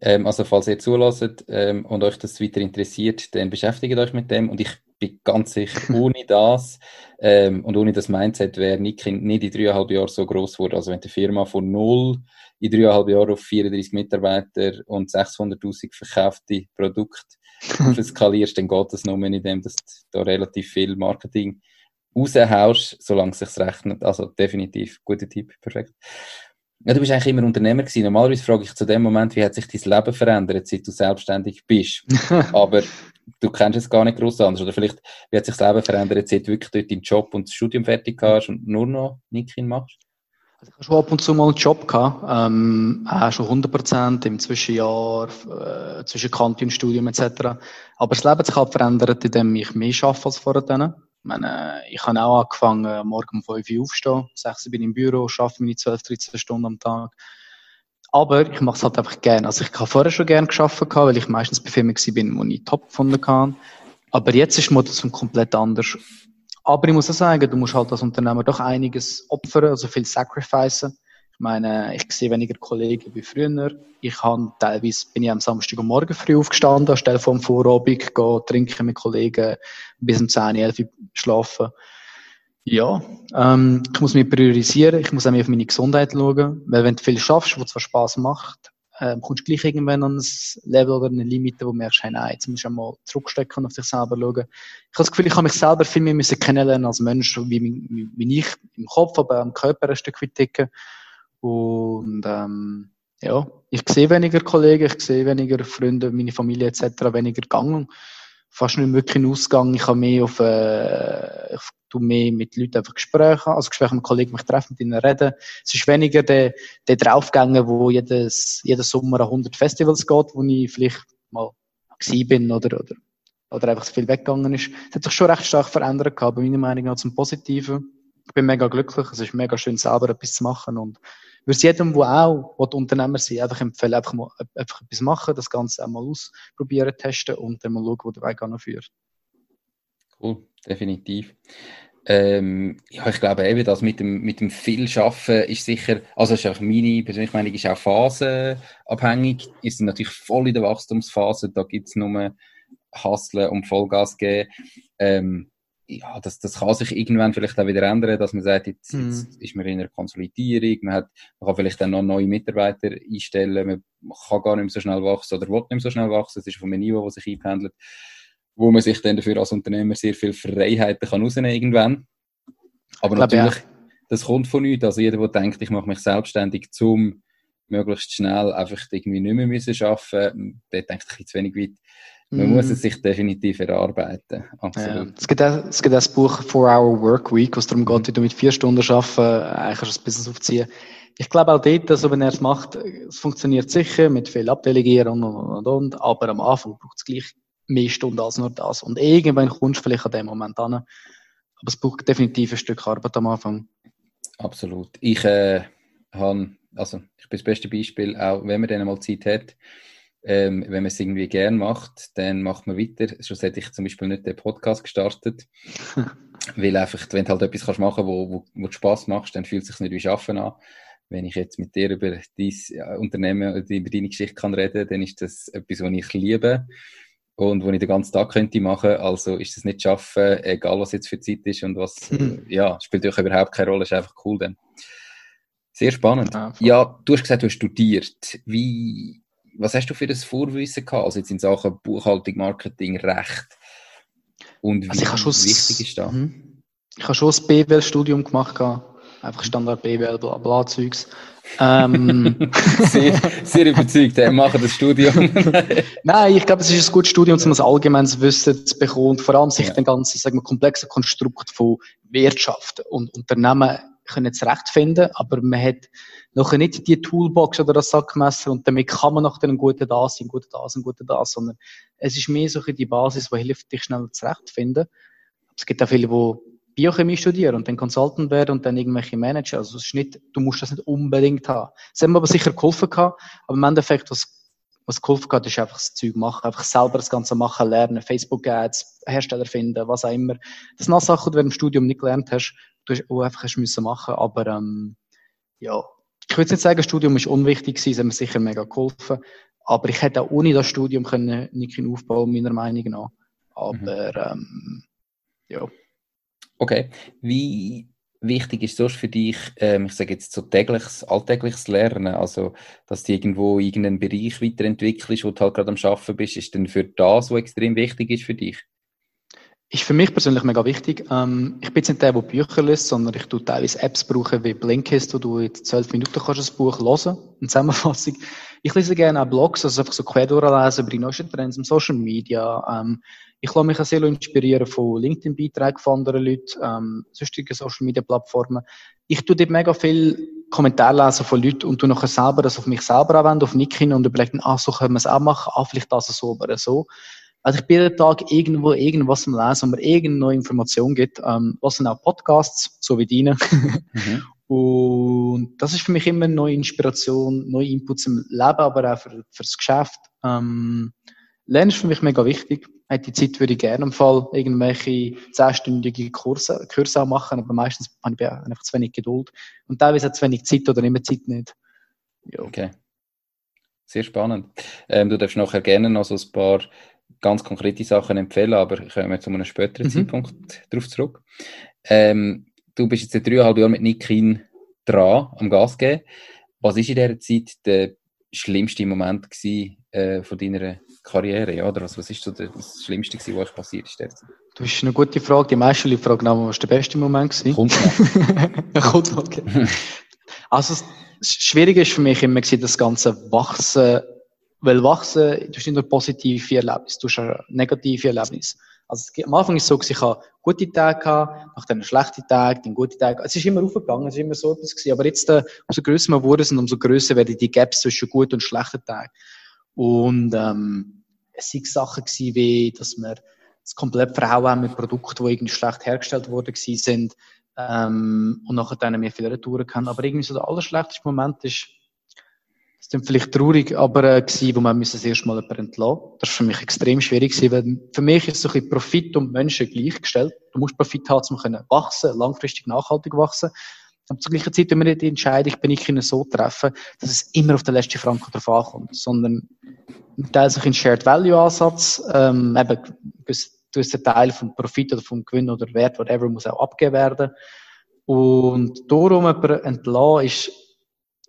Ähm, also falls ihr zulasst ähm, und euch das weiter interessiert, dann beschäftigt euch mit dem und ich bin ganz sicher, ohne das ähm, und ohne das Mindset wäre nicht in dreieinhalb Jahren so groß geworden. Also wenn die Firma von null in dreieinhalb Jahren auf 34 Mitarbeiter und 600'000 verkaufte Produkte skalierst, dann geht das nur, indem du da relativ viel Marketing raushaust, solange es sich rechnet. Also definitiv, guter Tipp, perfekt. Ja, du bist eigentlich immer Unternehmer gewesen. Normalerweise frage ich zu dem Moment, wie hat sich dein Leben verändert, seit du selbstständig bist. Aber du kennst es gar nicht groß anders. Oder vielleicht, wie hat sich das Leben verändert, seit du wirklich dort deinen Job und das Studium fertig hast und nur noch Nikin machst? Also ich habe schon ab und zu mal einen Job gehabt, ähm, auch schon 100 Prozent im Zwischenjahr, äh, zwischen Kante und Studium etc. Aber das Leben hat sich halt verändert, indem ich mehr arbeite als vorher. Ich meine, ich habe auch angefangen, morgen um 5 Uhr aufstehen, 6 Uhr bin ich im Büro, arbeite meine 12, 13 Stunden am Tag. Aber ich mache es halt einfach gerne. Also ich habe vorher schon gerne gearbeitet, weil ich meistens bei Firmen war, wo ich top gefunden habe. Aber jetzt ist die Motivation komplett anders. Aber ich muss auch sagen, du musst halt als Unternehmer doch einiges opfern, also viel sacrificen. Ich meine, ich sehe weniger Kollegen wie früher. Ich habe teilweise bin ich am Samstag und Morgen früh aufgestanden, anstelle vom Vorabend, gehe trinken mit Kollegen, bis um 10, 11 Uhr schlafen. Ja, ähm, ich muss mich priorisieren, ich muss auch mehr auf meine Gesundheit schauen, weil wenn du viel schaffst, was zwar Spaß macht, ähm, kommst du gleich irgendwann an ein Level oder eine Limite, wo du merkst, hey, nein, jetzt musst du einmal zurückstecken und auf dich selber schauen. Ich habe das Gefühl, ich habe mich selber viel mehr müssen kennenlernen als Mensch, wie, wie, wie ich im Kopf, aber am Körper ein Stück weit ticken. Und ähm, ja, ich sehe weniger Kollegen, ich sehe weniger Freunde, meine Familie etc., weniger Gang. Fast nicht wirklich einen Ausgang. Ich habe mehr auf, äh, ich tu mehr mit Leuten einfach Gespräche, also Gespräche mit Kollegen, mich treffen, mit ihnen reden. Es ist weniger der, der Draufgänger, wo jedes, jeden Sommer an 100 Festivals geht, wo ich vielleicht mal gewesen bin oder, oder, oder einfach so viel weggegangen ist. Es hat sich schon recht stark verändert gehabt, meiner Meinung nach zum Positiven. Ich bin mega glücklich, es ist mega schön, selber etwas zu machen und würde jedem, der auch will Unternehmer sein einfach empfehlen, einfach mal einfach etwas machen, das Ganze einmal ausprobieren, testen und dann mal schauen, wo der Weg anführt. Cool, definitiv. Ähm, ja, ich glaube eben, dass mit dem, mit dem viel Schaffen ist sicher, also ist auch meine persönliche Meinung, ist auch phasenabhängig. Ist natürlich voll in der Wachstumsphase, da gibt es nur Hasseln und Vollgas geben. Ähm, ja, das, das kann sich irgendwann vielleicht auch wieder ändern, dass man sagt, jetzt, mhm. jetzt ist man in einer Konsolidierung, man, hat, man kann vielleicht dann noch neue Mitarbeiter einstellen, man kann gar nicht mehr so schnell wachsen oder will nicht mehr so schnell wachsen, es ist von einem Niveau, das sich einpendelt wo man sich dann dafür als Unternehmer sehr viel Freiheiten kann rausnehmen irgendwann. Aber glaube, natürlich, ja. das kommt von nichts. Also jeder, der denkt, ich mache mich selbstständig, zum möglichst schnell einfach irgendwie nicht mehr müssen arbeiten, der denkt ein bisschen zu wenig weit. Man mm. muss es sich definitiv erarbeiten. Absolut. Ja. Es, gibt auch, es gibt auch das Buch Four Hour Work Week, wo es darum geht, wie du mit vier Stunden arbeiten, eigentlich das Business aufziehen. Ich glaube auch dort, also wenn er es macht, es funktioniert sicher mit viel Abdelegieren und, und, und, und, aber am Anfang braucht es gleich mehr Stunden als nur das. Und irgendwann kommst du vielleicht an dem Moment an. Aber es braucht definitiv ein Stück Arbeit am Anfang. Absolut. Ich äh, habe, also ich bin das beste Beispiel, auch wenn man dann mal Zeit hat, ähm, wenn man es irgendwie gern macht, dann macht man weiter. Schlussendlich ich zum Beispiel nicht den Podcast gestartet, weil einfach, wenn du halt etwas kannst machen wo, wo, wo du Spass machst, dann fühlt es sich nicht wie Schaffen an. Wenn ich jetzt mit dir über dein Unternehmen oder über deine Geschichte kann reden, dann ist das etwas, was ich liebe und wo ich den ganzen Tag könnte machen. Also ist das nicht schaffen, egal was jetzt für Zeit ist und was, mhm. ja, spielt auch überhaupt keine Rolle, ist einfach cool dann. Sehr spannend. Ja, ja, du hast gesagt, du hast studiert. Wie, was hast du für das Vorwissen gehabt? Also jetzt in Sachen Buchhaltung, Marketing, Recht. Und wie also wichtig ist das? Mhm. Ich habe schon das BWL-Studium gemacht. Einfach Standard BWL, bla bla Zeugs. Ähm. sehr, sehr überzeugt, er macht das Studium. Nein, ich glaube, es ist ein gutes Studium, um ein allgemeines Wissen zu bekommen und vor allem sich ja. den ganzen, sagen wir, komplexen Konstrukt von Wirtschaft und Unternehmen können zurechtfinden, aber man hat noch nicht die Toolbox oder das Sackmesser und damit kann man noch einen guten das, einen guten das, einen guten das, sondern es ist mehr so die Basis, die hilft, dich schnell zurechtfinden. Es gibt auch viele, die Biochemie studieren und dann Consultant werden und dann irgendwelche Manager. Also es ist nicht, du musst das nicht unbedingt haben. Es hat mir aber sicher geholfen gehabt, aber im Endeffekt, was, was geholfen hat, ist einfach das Zeug machen, einfach selber das Ganze machen, lernen, Facebook-Ads, Hersteller finden, was auch immer. Das sind alles Sachen, die du im Studium nicht gelernt hast, du hast auch einfach hast müssen machen, aber ähm, ja, ich würde nicht sagen, das Studium ist unwichtig gewesen, es hat mir sicher mega geholfen, aber ich hätte auch ohne das Studium können nicht aufbauen, meiner Meinung nach. Aber mhm. ähm, ja. Okay. Wie wichtig ist sonst für dich, ähm, ich sage jetzt so tägliches, alltägliches Lernen, also dass du irgendwo irgendeinen Bereich weiterentwickelst, wo du halt gerade am Arbeiten bist, ist denn für das, was extrem wichtig ist für dich? Ist für mich persönlich mega wichtig. Ähm, ich bin jetzt nicht der, der Bücher liest, sondern ich tue teilweise Apps brauchen wie Blinkist, wo du in zwölf Minuten kannst ein Buch hören, eine Zusammenfassung. Ich lese gerne auch Blogs, also einfach so quer durchlesen über die neuesten Trends im Social Media. Ähm, ich lasse mich auch sehr inspirieren von LinkedIn-Beiträgen von anderen Leuten, ähm, sonstigen Social Media Plattformen. Ich tue dort mega viel Kommentare lesen von Leuten und tu nachher selber das auf mich selber anwenden, auf Nick hin und überlege, ah, so können wir es auch machen, ah, vielleicht das so oder so. Also ich bin jeden Tag irgendwo irgendwas am Lesen, wo mir irgendeine neue Information gibt. Ähm, was sind auch Podcasts, so wie deine. mhm. Und das ist für mich immer eine neue Inspiration, neue Inputs im Leben, aber auch für, fürs Geschäft. Ähm, Lernen ist für mich mega wichtig. Die Zeit würde ich gerne im Fall irgendwelche zehnstündige Kurse, Kurse auch machen, aber meistens habe ich einfach zu wenig Geduld. Und teilweise hat zu wenig Zeit oder immer Zeit nicht. Ja. Okay. Sehr spannend. Ähm, du darfst nachher gerne noch so ein paar ganz konkrete Sachen empfehlen, aber kommen wir zu einem späteren mhm. Zeitpunkt darauf zurück. Ähm, du bist jetzt seit dreieinhalb Jahren mit Nikin dran, am Gas geben. Was war in dieser Zeit der schlimmste Moment gewesen, äh, von deiner Karriere? Ja? Oder was, was ist so das Schlimmste, gewesen, was passiert ist? Das ist eine gute Frage. Die meisten Leute fragen was war der beste Moment? Gewesen? Kommt noch. Kommt noch, okay. Also, das Schwierige ist für mich immer das ganze Wachsen weil wachsen, du hast nicht nur positive Erlebnisse, du hast auch negative Erlebnisse. Also am Anfang ist es so, ich habe gute Tage gehabt, nach dann schlechte Tage, dann gute Tage. Es ist immer aufgegangen, es ist immer so etwas gewesen. Aber jetzt, äh, umso grösser wir wurden, umso grösser werden die Gaps zwischen guten und schlechten Tagen. Und ähm, es sind Sachen gewesen, wie, dass wir das komplett haben mit Produkten, die irgendwie schlecht hergestellt worden sind. Ähm, und nachher dann mehr viele Retouren kann. Aber irgendwie so der allerschlechteste Moment ist, das ist vielleicht traurig, aber äh, gewesen, wo man das erste Mal jemanden entlassen Das war für mich extrem schwierig gewesen, weil für mich ist so ein bisschen Profit und Menschen gleichgestellt. Du musst Profit haben, um können wachsen, langfristig nachhaltig wachsen. Aber zur gleichen Zeit, wenn wir die Entscheidung bin ich ihnen so treffen, dass es immer auf den letzten Franken drauf ankommt, sondern teil sich in Shared Value Ansatz, ähm, eben, hast Teil vom Profit oder vom Gewinn oder Wert, whatever, muss auch abgegeben werden. Und darum jemanden entlassen ist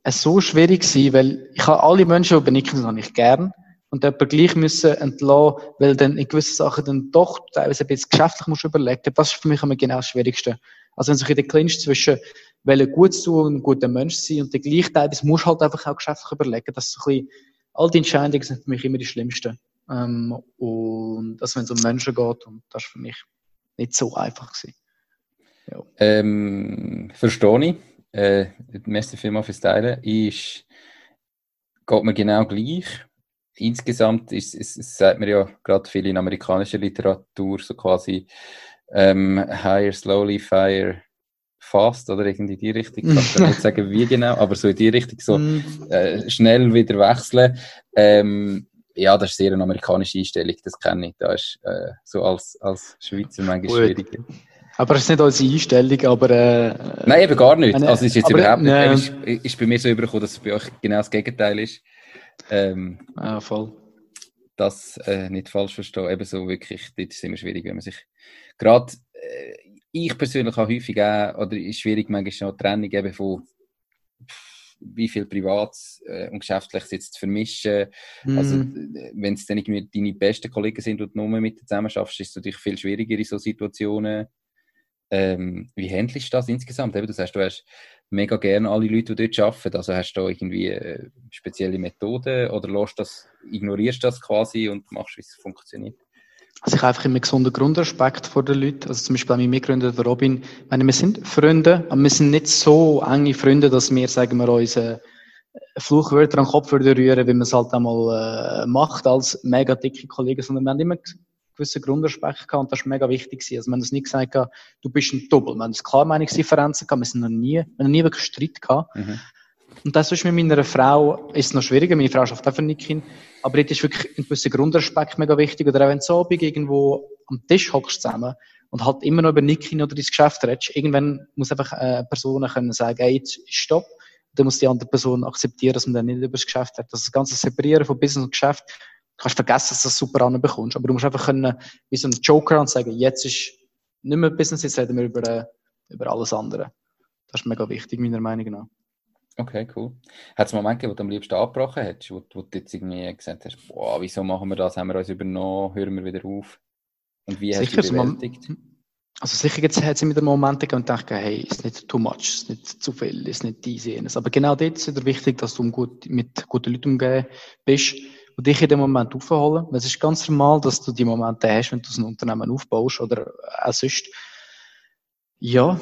es so schwierig gewesen, weil ich habe alle Menschen, die benicken, habe ich gern. Und jemanden gleich müssen entlassen, weil dann in gewissen Sachen dann doch teilweise ein bisschen geschäftlich musst überlegen. Das ist für mich immer genau das Schwierigste. Also wenn sich in der Clinch zwischen wollen gut zu tun und ein guter Mensch sein und der gleich teilweise musst halt einfach auch geschäftlich überlegen. Das ist so ein bisschen, all die Entscheidungen sind für mich immer die schlimmsten. Ähm, und das, wenn es um Menschen geht, und das ist für mich nicht so einfach gewesen. Ja. Ähm, verstehe ich äh, merci vielmals fürs Teilen, ist, geht mir genau gleich. Insgesamt ist, es, es sagt man ja gerade viel in amerikanischer Literatur so quasi ähm, higher, slowly, fire, fast oder irgendwie in die Richtung. Ich kann nicht sagen, wie genau, aber so in die Richtung, so mm. äh, schnell wieder wechseln. Ähm, ja, das ist sehr eine amerikanische Einstellung, das kenne ich. Das ist äh, so als, als Schweizer manchmal schwierig. Aber es ist nicht unsere Einstellung, aber... Äh, Nein, eben gar nicht. also es ist jetzt überhaupt nicht... Äh, ist, ist bei mir so übergekommen, dass es bei euch genau das Gegenteil ist. Ähm, ja, voll. Das äh, nicht falsch verstehen. Eben so wirklich, das ist immer schwierig, wenn man sich... Gerade äh, ich persönlich habe häufig auch, oder ist schwierig manchmal schon Trennung eben von wie viel privat äh, und geschäftlich jetzt zu vermischen. Mm. Also, wenn es dann irgendwie deine besten Kollegen sind und du nur mit zusammen schaffst, ist es natürlich viel schwieriger in so Situationen. Ähm, wie handelst du das insgesamt? Eben, du sagst, du hast mega gerne alle Leute, die dort arbeiten. Also hast du irgendwie äh, spezielle Methoden oder lässt das, ignorierst das quasi und machst, wie es funktioniert? Also ich habe einfach immer gesunden Grundrespekt vor den Leuten. Also zum Beispiel mein Mitgründer, der Robin. Ich meine, wir sind Freunde, aber wir sind nicht so enge Freunde, dass wir, sagen wir, unsere Fluchwörter an den Kopf rühren, wie man es halt einmal äh, macht als mega dicke Kollegen, sondern wir haben immer gewissen Grundrespekt gehabt und das war mega wichtig. Also wir haben uns nie gesagt, du bist ein Double. Wir haben uns klar Meinungsdifferenzen gehabt, wir sind noch nie, wir haben nie wirklich Streit gehabt. Mhm. Und das ist mit meiner Frau, ist noch schwieriger, meine Frau schafft einfach nicht hin, aber jetzt ist wirklich ein gewisser Grundrespekt mega wichtig. Oder auch wenn du so irgendwo am Tisch hockst zusammen und halt immer noch über Nikin oder dein Geschäft redest, irgendwann muss einfach eine Person können sagen, hey, jetzt stopp. Dann muss die andere Person akzeptieren, dass man dann nicht über das Geschäft hat. Das ganze Separieren von Business und Geschäft kannst vergessen, dass du das super anbekommst. Aber du musst einfach können, wie so ein Joker und sagen, jetzt ist nicht mehr Business, jetzt reden wir über, äh, über alles andere. Das ist mega wichtig, meiner Meinung nach. Okay, cool. Hat es Momente gegeben, wo du am liebsten abgebrochen hättest, wo, wo du jetzt irgendwie gesagt hast, boah, wieso machen wir das, haben wir uns übernommen, hören wir wieder auf? Und wie sicher, hast du bewältigt? Also sicher jetzt hat es immer Momente gegeben und denke, hey, ist nicht too much, ist nicht zu viel, ist nicht dies, jenes. Aber genau dort ist es wichtig, dass du gut, mit guten Leuten umgehen bist und dich in dem Moment aufholen. Es ist ganz normal, dass du die Momente hast, wenn du ein Unternehmen aufbaust oder auch sonst. Ja,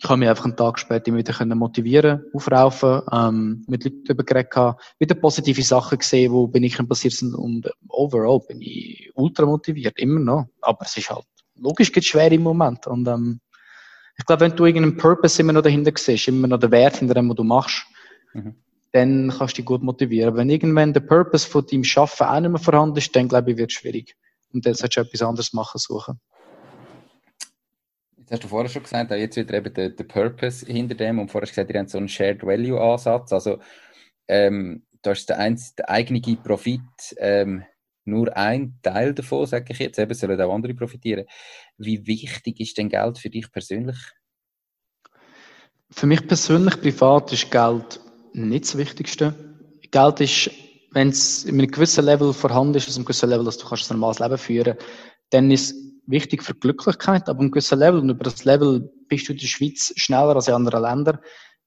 ich habe mich einfach einen Tag später wieder motivieren, aufraufen, ähm, mit Leuten darüber geredet, wieder positive Sachen gesehen, wo bin ich passiert sind und overall bin ich ultra motiviert, immer noch. Aber es ist halt, logisch geht schwer im Moment und ähm, ich glaube, wenn du irgendeinen Purpose immer noch dahinter siehst, immer noch den Wert hinter dem, was du machst, mhm. Dann kannst du dich gut motivieren. Wenn irgendwann der Purpose von deinem Schaffen auch nicht mehr vorhanden ist, dann glaube ich, wird es schwierig. Und dann solltest du etwas anderes machen suchen hast du vorher schon gesagt, jetzt wieder eben der, der Purpose hinter dem und vorher gesagt, ihr habt so einen Shared Value Ansatz. Also, ähm, da ist der, eins, der eigene Profit ähm, nur ein Teil davon, sage ich jetzt. Eben sollen auch andere profitieren. Wie wichtig ist denn Geld für dich persönlich? Für mich persönlich, privat, ist Geld nicht das Wichtigste. Geld ist, wenn es in einem gewissen Level vorhanden ist, also einem gewissen Level, dass du kannst ein normales Leben führen dann ist wichtig für Glücklichkeit, aber ein gewisser Level, und über das Level bist du in der Schweiz schneller als in anderen Ländern,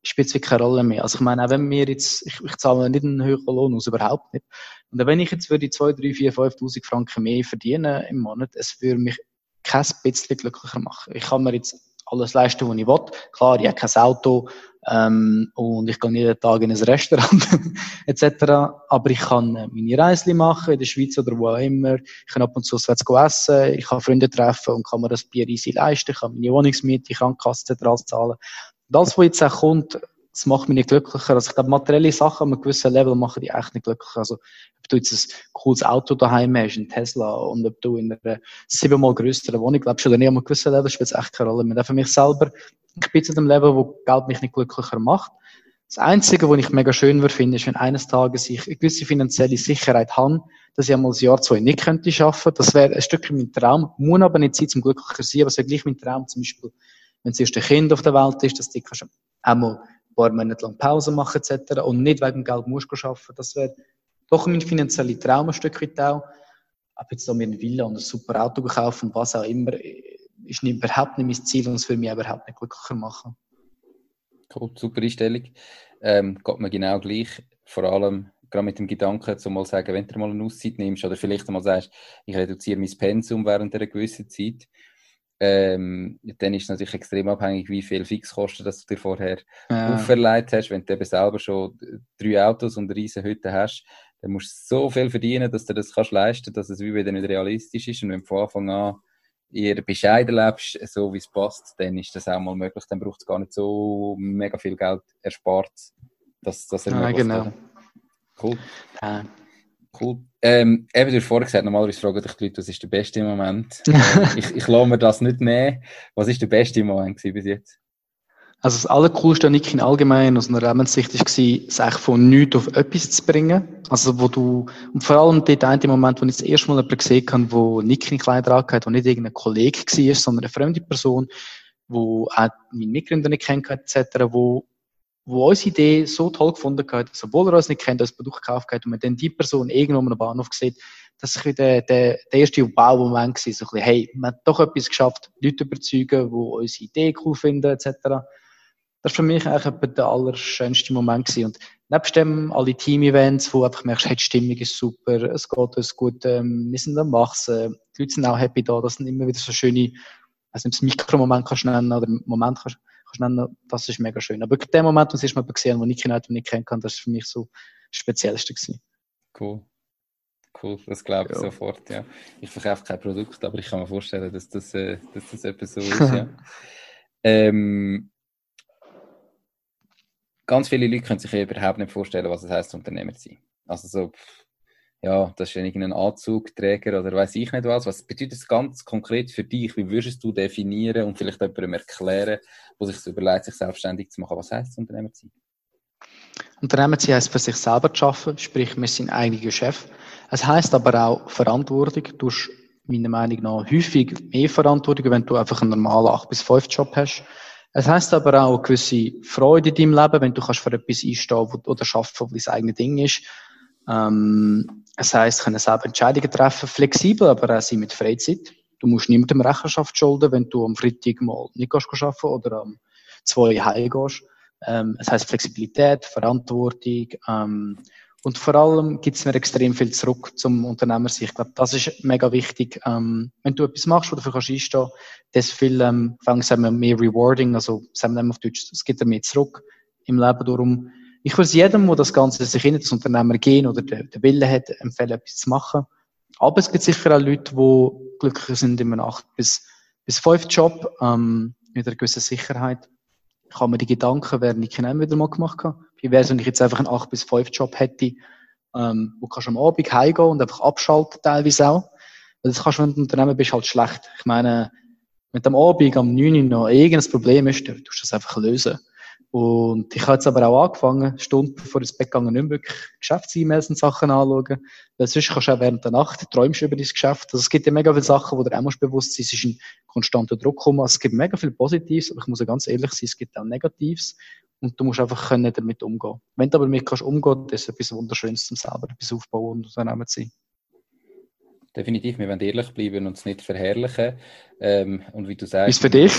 spielt es wirklich keine Rolle mehr. Also ich meine, auch wenn wir jetzt, ich, ich zahle nicht einen höheren Lohn aus, überhaupt nicht. Und wenn ich jetzt würde 2, 3, 4, 5'000 Franken mehr verdienen im Monat, es würde mich kein bisschen glücklicher machen. Ich kann mir jetzt alles leisten, was ich will. Klar, ich habe kein Auto ähm, und ich gehe jeden Tag in ein Restaurant etc. Aber ich kann äh, meine Reise machen, in der Schweiz oder wo auch immer. Ich kann ab und zu auswärts essen, ich kann Freunde treffen und kann mir das Bier easy leisten. Ich kann meine Wohnungsmiete, ich kann etc. zahlen. Alles, was jetzt auch kommt, das macht mich nicht glücklicher. Also ich glaube, materielle Sachen an einem gewissen Level machen die echt nicht glücklicher. Also ob du jetzt ein cooles Auto daheim hast, ein Tesla, und ob du in einer siebenmal größeren Wohnung lebst oder nicht, an einem gewissen Level spielt es echt keine Rolle mehr. Für mich selber, ich bin zu dem Level, wo Geld mich nicht glücklicher macht. Das Einzige, was ich mega schön würde finden, ist, wenn eines Tages ich eine gewisse finanzielle Sicherheit habe, dass ich einmal ein Jahr, zwei nicht könnte schaffen. Das wäre ein Stückchen mein Traum. Muss aber nicht sein, zum glücklicher sein, aber es wäre gleich mein Traum, zum Beispiel, wenn das erste Kind auf der Welt ist, dass du einmal paar Monate lang Pause machen etc. und nicht wegen Geld musst arbeiten. Das wäre doch mein finanzieller Traum ein Stück weit auch. Aber jetzt da mir eine Villa und ein super Auto kaufen und was auch immer, ist nicht, überhaupt nicht mein Ziel und es würde mich überhaupt nicht glücklicher machen. Cool, super Einstellung. Ähm, geht mir genau gleich. Vor allem gerade mit dem Gedanken, zu mal sagen, wenn du mal eine Auszeit nimmst oder vielleicht mal sagst, ich reduziere mein Pensum während einer gewissen Zeit, ähm, dann ist es natürlich extrem abhängig, wie viel Fixkosten das du dir vorher ja. auferlegt hast. Wenn du eben selber schon drei Autos und riesen Hütte hast, dann musst du so viel verdienen, dass du das kannst leisten dass es wie wieder nicht realistisch ist. Und wenn du von Anfang an eher bescheiden lebst, so wie es passt, dann ist das auch mal möglich. Dann braucht es gar nicht so mega viel Geld erspart, dass das ermöglicht. Ja, genau. Cool. Ja. Cool. Ähm, eben, du hast vorher gesagt, normalerweise fragen dich die Leute, was ist der beste Moment? ähm, ich, ich lasse mir das nicht nehmen. Was ist der beste Moment bis jetzt? Also das Allercoolste an Niki allgemein aus einer Lebenssicht war, eigentlich von nichts auf etwas zu bringen. Also wo du, und vor allem dort eine Moment, wo ich das erste Mal jemanden gesehen habe, wo Niki Kleider angehört, wo nicht irgendein Kollege war, sondern eine fremde Person, wo auch meine Mitgründer nicht kennt, etc., wo wo unsere Idee so toll gefunden hat, dass obwohl er uns nicht kennt, das Produkt gekauft hat und man dann die Person irgendwo am Bahnhof sieht, dass ich wieder der, der erste Wow-Moment war, so ein bisschen, hey, man hat doch etwas geschafft, Leute überzeugen, die unsere Idee cool finden, etc. Das war für mich eigentlich der allerschönste Moment gewesen. Und nebst dem alle Team-Events, wo einfach merkst, hey, die Stimmung ist super, es geht uns gut, ähm, wir sind am Wachsen, die Leute sind auch happy da, das sind immer wieder so schöne, also das Mikromoment kannst du nennen, oder Moment kannst nennen, das ist mega schön. Aber der Moment, wo ich mal gesehen habe, den ich nicht, nicht kennen kann, das ist für mich so das Speziellste gewesen. Cool. Cool, das glaube ich ja. sofort, ja. Ich verkaufe kein Produkt, aber ich kann mir vorstellen, dass das, äh, dass das etwas so ist, ja. ähm, ganz viele Leute können sich überhaupt nicht vorstellen, was es heißt, Unternehmer zu sein. Also so, ja, das ist irgendein Anzugträger oder weiß ich nicht was. Was bedeutet das ganz konkret für dich? Wie würdest du definieren und vielleicht jemandem erklären, der sich überlegt, sich selbstständig zu machen? Was heißt es, Unternehmer zu heisst für sich selber zu arbeiten, sprich, wir sind eigener Chef. Es heißt aber auch Verantwortung. Du hast meiner Meinung nach häufig mehr Verantwortung, wenn du einfach einen normalen 8 bis 5 Job hast. Es heißt aber auch eine gewisse Freude in deinem Leben, wenn du kannst für etwas einstehen oder arbeiten, was dein eigenes Ding ist. Ähm, es heisst, können selber Entscheidungen treffen, flexibel, aber auch sein mit Freizeit. Du musst niemandem Rechenschaft schulden, wenn du am Freitag mal nicht gehst arbeiten oder am zwei heimgehst. Ähm, es heißt Flexibilität, Verantwortung, ähm, und vor allem gibt es mir extrem viel zurück zum Unternehmer Ich glaube, das ist mega wichtig. Ähm, wenn du etwas machst, wo du dafür kannst einstehen, das viel, ähm, sagen wir, mehr rewarding, also sagen wir auf Deutsch, es gibt dir mehr zurück im Leben. Darum, ich würde jedem, der das Ganze sich in das Unternehmer gehen oder den, Willen hat, empfehlen, etwas zu machen. Aber es gibt sicher auch Leute, die glücklicher sind in einem 8 bis, bis 5 Job, ähm, mit einer gewissen Sicherheit. Ich habe mir die Gedanken, während ich Kinem wieder mal gemacht habe. Wie wäre es, wenn ich jetzt einfach einen 8 bis 5 Job hätte, ähm, wo kannst du am Abend heimgehen und einfach abschalten teilweise auch. Weil das kannst du, wenn du Unternehmen bist, halt schlecht. Ich meine, wenn am Abend am 9 Uhr noch irgendein Problem ist, dann tust du das einfach lösen. Und ich habe jetzt aber auch angefangen, Stunden bevor ich ins Bett gegangen, nicht wirklich Geschäfts-E-Mails und Sachen anschauen. Weil sonst kannst du auch während der Nacht träumst über dein Geschäft. Also es gibt ja mega viele Sachen, wo du auch musst bewusst sein, es ist ein konstanter Druck kommen. Also es gibt mega viel Positives, aber ich muss ja ganz ehrlich sein, es gibt auch Negatives. Und du musst einfach können damit umgehen. Wenn du aber damit kannst umgehen, das ist etwas Wunderschönes zum selber etwas aufbauen und Unternehmen zu sein. Definitiv, wir wollen ehrlich bleiben und es nicht verherrlichen. Ähm, und wie du sagst. Wie es für dich?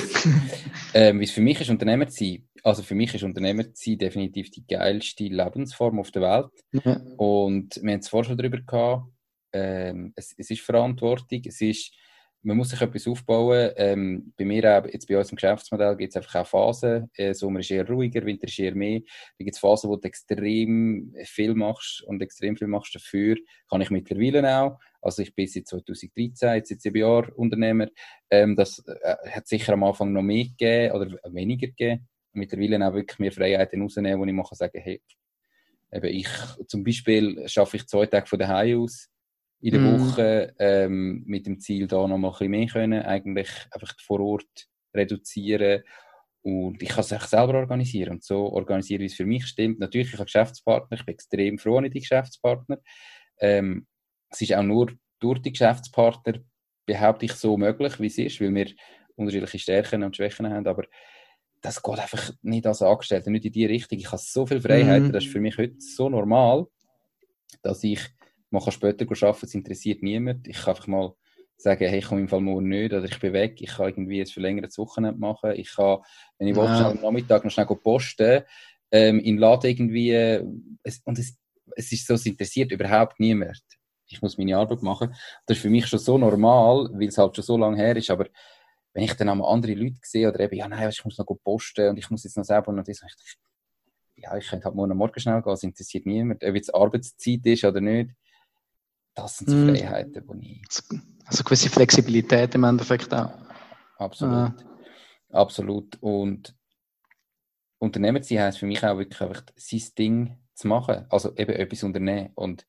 ähm, wie es für mich ist, Unternehmer zu sein. Also für mich ist Unternehmer zu sein definitiv die geilste Lebensform auf der Welt. Ja. Und wir haben es vorher schon darüber gehabt. Ähm, es, es, ist Verantwortung, es ist, man muss sich etwas aufbauen. Ähm, bei mir, auch, jetzt bei uns im Geschäftsmodell, gibt es einfach auch Phasen. Äh, Sommer ist eher ruhiger, Winter ist eher mehr. Da gibt es Phasen, wo du extrem viel machst und extrem viel machst dafür. Kann ich mittlerweile auch. Also ich bin seit 2013, jetzt seit sieben Jahren Unternehmer. Ähm, das äh, hat sicher am Anfang noch mehr gegeben oder weniger gegeben. Mittlerweile auch wirklich mehr Freiheiten rausnehmen, wo ich mal sagen hey, eben ich, zum Beispiel schaffe ich zwei Tage von daheim aus in der mm. Woche ähm, mit dem Ziel, da noch mal ein bisschen mehr können, eigentlich einfach vor Ort reduzieren und ich kann es auch selber organisieren und so organisieren, wie es für mich stimmt. Natürlich, ich habe Geschäftspartner, ich bin extrem froh an die Geschäftspartner. Ähm, es ist auch nur durch die Geschäftspartner, behaupte ich, so möglich, wie es ist, weil wir unterschiedliche Stärken und Schwächen haben, aber das geht einfach nicht als Angestellter, nicht in die Richtung. Ich habe so viel Freiheiten, mhm. das ist für mich heute so normal, dass ich mal später arbeiten es interessiert niemand. Ich kann einfach mal sagen, hey, ich komme im Fall morgen nicht oder ich bin weg, ich kann irgendwie ein verlängertes Wochenende machen, ich kann, wenn ich ja. will, am Nachmittag noch schnell posten, ähm, in Laden irgendwie, es, und es, es ist so, es interessiert überhaupt niemand ich muss meine Arbeit machen. Das ist für mich schon so normal, weil es halt schon so lange her ist, aber wenn ich dann einmal andere Leute sehe oder eben, ja nein, ich muss noch posten und ich muss jetzt noch selber noch das, ich, ja, ich könnte halt morgen Morgen schnell gehen, es interessiert niemand, ob jetzt Arbeitszeit ist oder nicht. Das sind so mm. Freiheiten, die ich... Also gewisse Flexibilität im Endeffekt auch. Absolut. Ah. Absolut. Und Unternehmer sein heisst für mich auch wirklich einfach sein Ding zu machen. Also eben etwas unternehmen. Und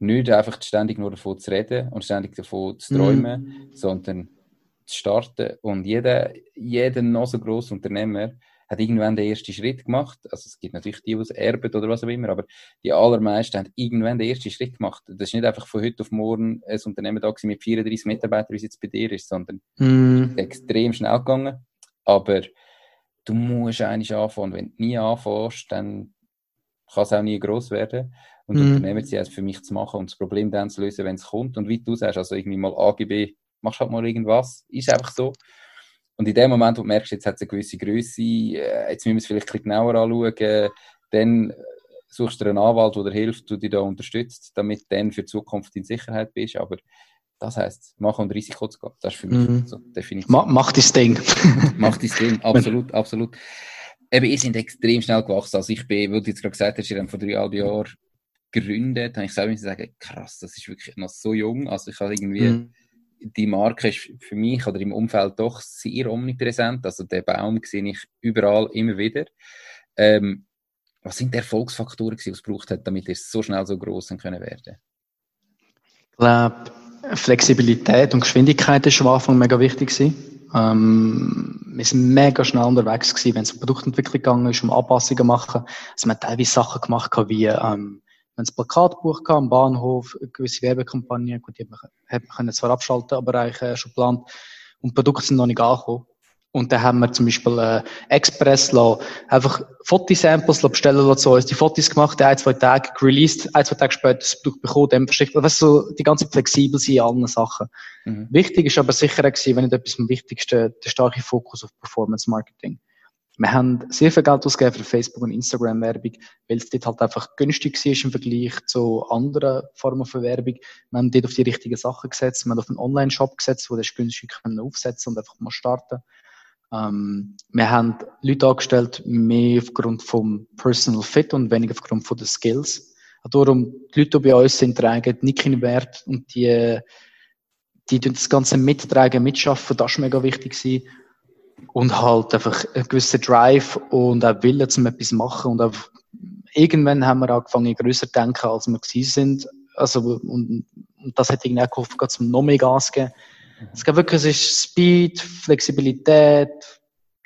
nicht einfach ständig nur davon zu reden und ständig davon zu träumen, mm. sondern zu starten. Und jeder, jeder noch so grosse Unternehmer hat irgendwann den ersten Schritt gemacht. Also es gibt natürlich die, die es erben oder was auch immer, aber die allermeisten haben irgendwann den ersten Schritt gemacht. Das ist nicht einfach von heute auf morgen ein Unternehmen da mit 34 Mitarbeitern, wie es jetzt bei dir ist, sondern mm. extrem schnell gegangen. Aber du musst eigentlich anfangen. Wenn du nie anfängst, dann kann es auch nie groß werden und mhm. Unternehmen sie für mich zu machen und das Problem dann zu lösen, wenn es kommt. Und wie du sagst, also irgendwie mal AGB, machst halt mal irgendwas, ist einfach so. Und in dem Moment, wo du merkst, jetzt hat es eine gewisse Größe, äh, jetzt müssen wir es vielleicht ein bisschen genauer anschauen, dann suchst du einen Anwalt, der dir hilft, der dich da unterstützt, damit du dann für die Zukunft in Sicherheit bist. Aber das heisst, machen und Risiko zu gehen. Das ist für mich mhm. so definitiv. Ma mach das Ding. mach das Ding, absolut, absolut. Eben, ihr sind extrem schnell gewachsen. Also ich bin, wie du jetzt gerade gesagt hast, ihr habt vor dreieinhalb Jahren gegründet, habe ich selber sagen, krass, das ist wirklich noch so jung. Also ich habe irgendwie, mhm. die Marke ist für mich oder im Umfeld doch sehr omnipräsent. Also den Baum sehe ich überall immer wieder. Ähm, was sind die Erfolgsfaktoren, die es gebraucht hat, damit ihr so schnell so groß können werden? Ich glaube, Flexibilität und Geschwindigkeit ist am Anfang mega wichtig Ähm, wir sind mega schnell unterwegs gewesen, wenn es um Produktentwicklung gegangen ist, um Anpassungen zu machen. Also wir haben teilweise Sachen gemacht, wie ähm, haben ein Plakatbuch gehabt, am Bahnhof, gewisse Werbekampagne, gut, die hat man, hat man zwar abschalten, aber eigentlich äh, schon geplant. Und Produkte sind noch nicht angekommen. Und dann haben wir zum Beispiel äh, Express lassen, einfach Fotosamples bestellen lassen zu uns, die Fotos gemacht, ein, zwei Tage released, ein, zwei Tage später das Produkt bekommen, dann verschickt. Weißt du, so die ganze flexibel sind in allen Sachen. Mhm. Wichtig ist aber sicher gewesen, wenn nicht etwas am wichtigsten, der starke Fokus auf Performance Marketing. Wir haben sehr viel Geld ausgegeben für Facebook und Instagram Werbung, weil es dort halt einfach günstig war im Vergleich zu anderen Formen von Werbung. Wir haben dort auf die richtigen Sachen gesetzt, wir haben auf einen Online-Shop gesetzt, wo das günstig aufsetzen und einfach mal starten. Ähm, wir haben Leute angestellt, mehr aufgrund vom Personal Fit und weniger aufgrund von den Skills. Darum, die Leute, die bei uns sind, tragen nicht keinen Wert und die, die das Ganze mittragen, mitschaffen, das war mega wichtig gewesen. Und halt einfach einen gewissen Drive und auch Wille zum etwas machen und irgendwann haben wir angefangen, grösser zu denken, als wir gewesen sind. Also, und, und das hat irgendwie auch geholfen, zum noch mehr Gas geben. Es gibt wirklich, es ist Speed, Flexibilität,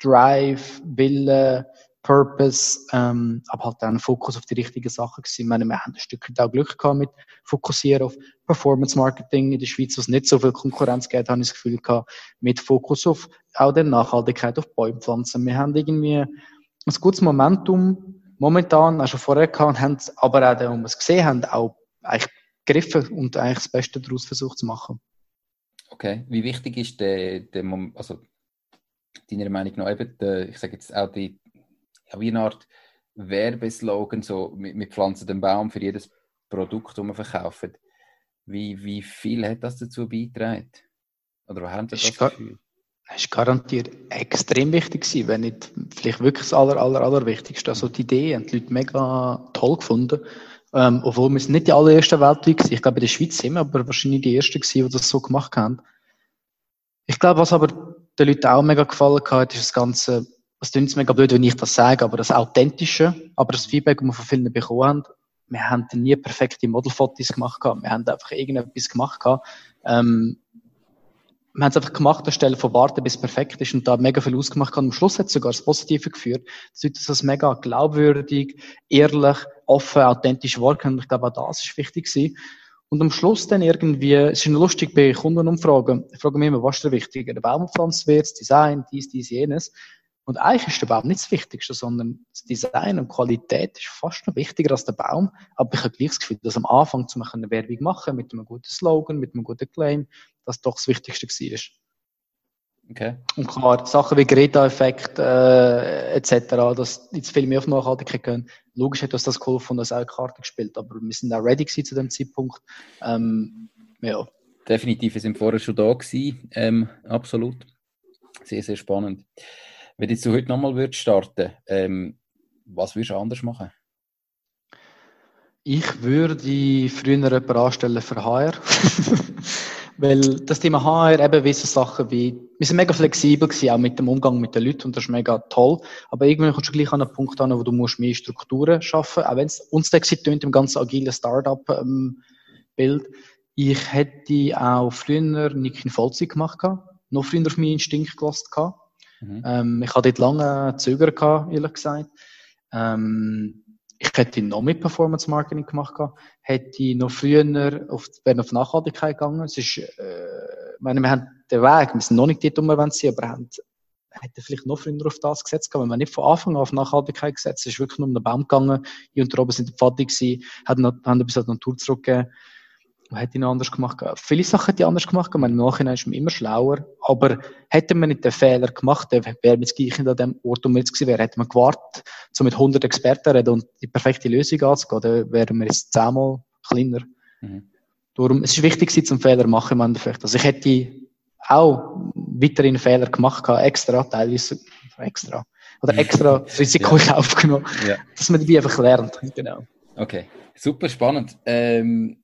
Drive, Wille, Purpose, ähm, aber halt ein Fokus auf die richtigen Sachen gewesen. Ich meine, wir haben ein Stück auch Glück gehabt mit Fokussieren auf Performance Marketing in der Schweiz, wo es nicht so viel Konkurrenz gibt, habe ich das Gefühl gehabt, mit Fokus auf auch der Nachhaltigkeit auf Bäumpflanzen. Wir haben irgendwie ein gutes Momentum momentan, auch schon vorher gehabt, haben aber auch, wenn wir es gesehen haben, auch eigentlich gegriffen und eigentlich das Beste daraus versucht zu machen. Okay, wie wichtig ist der, der also deiner Meinung nach eben, der, ich sage jetzt auch die, wie eine Art Werbeslogan, so mit, mit pflanzen den Baum für jedes Produkt, das man verkauft. Wie, wie viel hat das dazu beigetragen? Oder was haben Sie das Gefühl? Das ist garantiert extrem wichtig gewesen, wenn nicht vielleicht wirklich das aller, aller, allerwichtigste. Also die Idee haben die Leute mega toll gefunden. Ähm, obwohl wir es nicht die allerersten weltweit waren. Ich glaube, in der Schweiz sind wir aber wahrscheinlich die Ersten gewesen, die das so gemacht haben. Ich glaube, was aber den Leuten auch mega gefallen hat, ist das Ganze, es klingt mega blöd, wenn ich das sage, aber das Authentische, aber das Feedback, das wir von vielen bekommen haben, wir haben nie perfekte Modelfotos gemacht gehabt. Wir haben einfach irgendetwas gemacht gehabt. Ähm, wir haben es einfach gemacht, anstelle von warten, bis es perfekt ist und da mega viel ausgemacht Und am Schluss hat es sogar das Positive geführt. Das ist das mega glaubwürdig, ehrlich, offen, authentisch. Und ich glaube, auch das ist wichtig gewesen. Und am Schluss dann irgendwie, es ist lustig bei Kundenumfragen, ich frage mich immer, was ist der wichtiger? Der Baumpflanz wird, das Design, dies, dies, jenes. Und eigentlich ist der Baum nicht das Wichtigste, sondern das Design und Qualität ist fast noch wichtiger als der Baum. Aber ich habe gleich das Gefühl, dass am Anfang zu eine Werbung machen mit einem guten Slogan, mit einem guten Claim, das doch das Wichtigste war. Okay. Und klar, Sachen wie Greta-Effekt äh, etc., dass jetzt viel mehr auf Nachhaltigkeit gehen. Logisch hat uns das geholfen und das auch Karte gespielt, aber wir sind auch ready zu dem Zeitpunkt. Ähm, ja. Definitiv, wir sind vorher schon da gewesen, ähm, absolut. Sehr, sehr spannend. Wenn du heute nochmal würdest starten, ähm, was würdest du anders machen? Ich würde früher jemanden anstellen für HR. Weil das Thema HR eben wie so Sachen wie, wir sind mega flexibel gewesen, auch mit dem Umgang mit den Leuten und das ist mega toll. Aber irgendwann kommst du gleich an einen Punkt an, wo du musst mehr Strukturen schaffen, auch wenn es uns tönt im ganzen agilen Startup-Bild. Ich hätte auch früher nicht in Vollzeit gemacht, noch früher auf meinen Instinkt gelassen. Mhm. Ähm, ich hatte dort lange Zögern gehabt, ehrlich gesagt. Ähm, ich hätte noch mit Performance Marketing gemacht, hätte noch früher auf, wäre auf Nachhaltigkeit gegangen. Es ist, äh, meine, wir haben den Weg, wir sind noch nicht dort, wo wir sind, aber haben, hätte vielleicht noch früher auf das gesetzt gehabt. Wenn man nicht von Anfang an auf Nachhaltigkeit gesetzt, ist wirklich nur um den Baum gegangen. Ich und Robin sind fertig gewesen, haben, haben ein bisschen die Natur zurückgegeben was hätte ich noch anders gemacht? Viele Sachen hätte ich anders gemacht. Ich meine, Im Nachhinein ist man immer schlauer. Aber hätte man nicht den Fehler gemacht, wäre man jetzt gleich an dem Ort, wo man jetzt gewesen wäre. Hätte man gewartet, so mit 100 Experten reden und die perfekte Lösung anzugehen, dann wären wir jetzt zehnmal kleiner. Mhm. Darum, es ist wichtig, sie zum Fehler machen im Endeffekt. Also ich hätte auch weiterhin Fehler gemacht, extra, teilweise extra. Oder extra das Risiko ja. aufgenommen, ja. dass man die einfach lernt. Genau. Okay, super spannend. Ähm,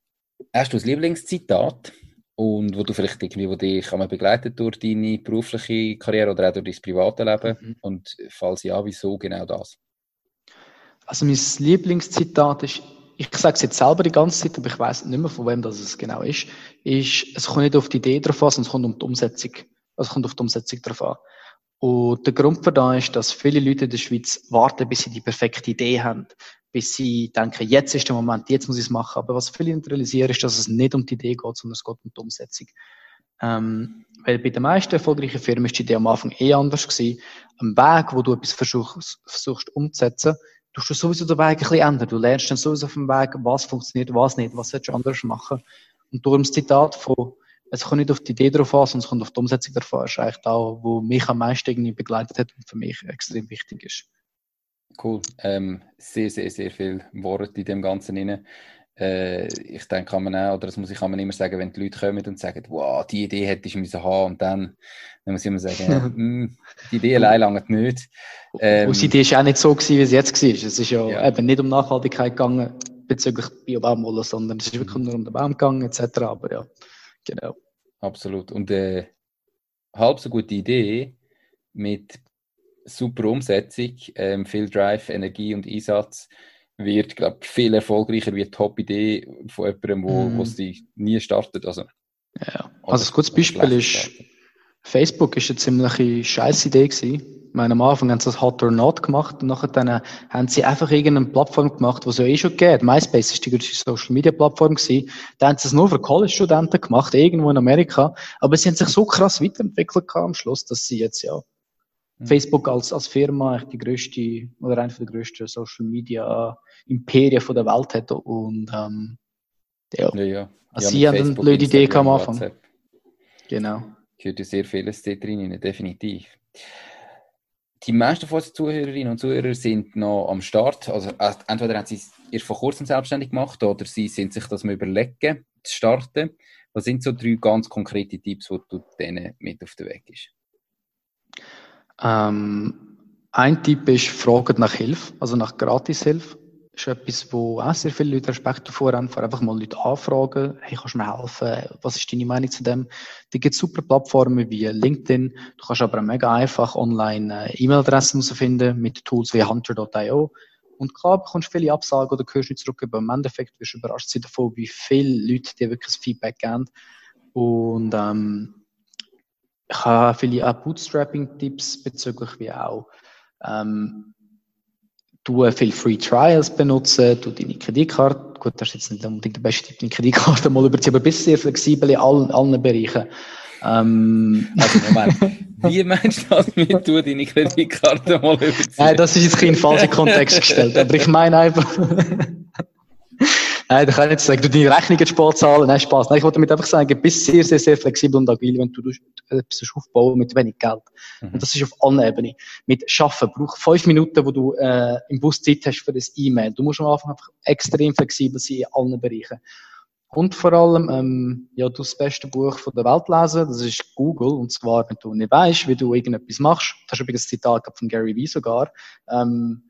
Hast du ein Lieblingszitat? Und wo du vielleicht irgendwie, wo dich einmal begleitet durch deine berufliche Karriere oder auch durch dein private Leben? Mhm. Und falls ja, wieso genau das? Also mein Lieblingszitat ist, ich sage es jetzt selber die ganze Zeit, aber ich weiß nicht mehr, von wem das es genau ist, ist, es kommt nicht auf die Idee drauf an, sondern es kommt um die Umsetzung. Also es kommt auf die Umsetzung drauf an. Und der Grund für das ist, dass viele Leute in der Schweiz warten, bis sie die perfekte Idee haben bis sie denken, jetzt ist der Moment, jetzt muss ich es machen. Aber was viele realisieren, ist, dass es nicht um die Idee geht, sondern es geht um die Umsetzung. Ähm, weil bei den meisten erfolgreichen Firmen ist die Idee am Anfang eh anders gewesen. Am Weg, wo du etwas versuchst, versuchst umzusetzen, tust du sowieso den Weg ein bisschen ändern. Du lernst dann sowieso auf dem Weg, was funktioniert, was nicht, was sollst du anders machen. Und darum das Zitat von, es kommt nicht auf die Idee drauf an, sondern es kommt auf die Umsetzung an, ist eigentlich da, wo mich am meisten irgendwie begleitet hat und für mich extrem wichtig ist. Cool. Ähm, sehr, sehr, sehr viel Wort in dem Ganzen rein. Äh, ich denke, kann man auch, oder das muss ich kann man immer sagen, wenn die Leute kommen und sagen, wow, die Idee hätte ich müssen haben, und dann, dann muss ich immer sagen, ja, mh, hm, die Idee allein lange nicht. Ähm, und die Idee ist auch nicht so gewesen, wie es jetzt war. Es ist ja, ja. eben nicht um Nachhaltigkeit gegangen bezüglich Biobaumwolle, sondern es ist wirklich nur um den Baum gegangen, etc. Aber ja, genau. Absolut. Und äh, halb so gute Idee mit super Umsetzung, ähm, viel Drive, Energie und Einsatz wird, glaube ich, viel erfolgreicher wie die Top-Idee von jemandem, wo, mm. wo sie nie startet. Also, ja. also ein gutes Beispiel ist. Facebook ist eine ziemlich scheiß Idee gewesen. Ich meine, am Anfang haben sie das Hot or Not gemacht und nachher dann haben sie einfach irgendeine Plattform gemacht, die es ja eh schon geht. MySpace ist die größte Social Media Plattform gewesen. Da haben sie es nur für College-Studenten gemacht, irgendwo in Amerika. Aber sie haben sich so krass weiterentwickelt am Schluss, dass sie jetzt ja Mhm. Facebook als, als Firma die größte oder eine der größten Social Media Imperien von der Welt hat und ähm, ja. ja, ja. Also ja, sie haben eine blöde Idee am Anfang. WhatsApp. Genau. Gehört ja sehr vieles dort drin, definitiv. Die meisten von unseren Zuhörerinnen und Zuhörer sind noch am Start. Also äh, entweder haben sie es erst vor kurzem selbstständig gemacht oder sie sind sich das mal überlegen, zu starten. Was sind so drei ganz konkrete Tipps, die du denen mit auf den Weg gibst? Ähm, ein Tipp ist, fragen nach Hilfe, also nach Gratishilfe. Das ist etwas, wo auch sehr viele Leute Respekt davor haben, einfach mal Leute anfragen, hey, kannst du mir helfen? Was ist deine Meinung zu dem? Da gibt es super Plattformen wie LinkedIn. Du kannst aber mega einfach online äh, E-Mail-Adressen herausfinden mit Tools wie Hunter.io. Und klar bekommst du viele Absagen oder hörst nicht zurück, aber im Endeffekt wirst du überrascht sein davon, wie viele Leute dir wirklich Feedback geben. Und ähm, ich habe viele auch Bootstrapping-Tipps bezüglich wie auch ähm, du viel Free Trials benutzen, du deine Kreditkarte, gut, das ist jetzt nicht unbedingt der beste Tipp, deine Kreditkarte mal überziehen, aber bist sehr flexibel in allen, allen Bereichen. Ähm, also Moment, wie meinst du das mit du deine Kreditkarte mal überziehen? Nein, das ist jetzt kein falscher Kontext gestellt, aber ich meine einfach, Nein, da kann ich nicht sagen, du deine Rechnungen Sport zahlen, nein, Spaß. Nein, ich wollte damit einfach sagen, du bist sehr, sehr, sehr flexibel und agil, wenn du etwas aufbauen mit wenig Geld. Mhm. Und das ist auf allen Ebenen. Mit Schaffen braucht fünf Minuten, wo du äh, im Bus Zeit hast für das E-Mail. Du musst am Anfang einfach extrem flexibel sein in allen Bereichen. Und vor allem, ähm, ja, du das beste Buch von der Welt lesen, das ist Google. Und zwar, wenn du nicht weißt, wie du irgendetwas machst, das ist übrigens ein Zitat von Gary Vee sogar, ähm,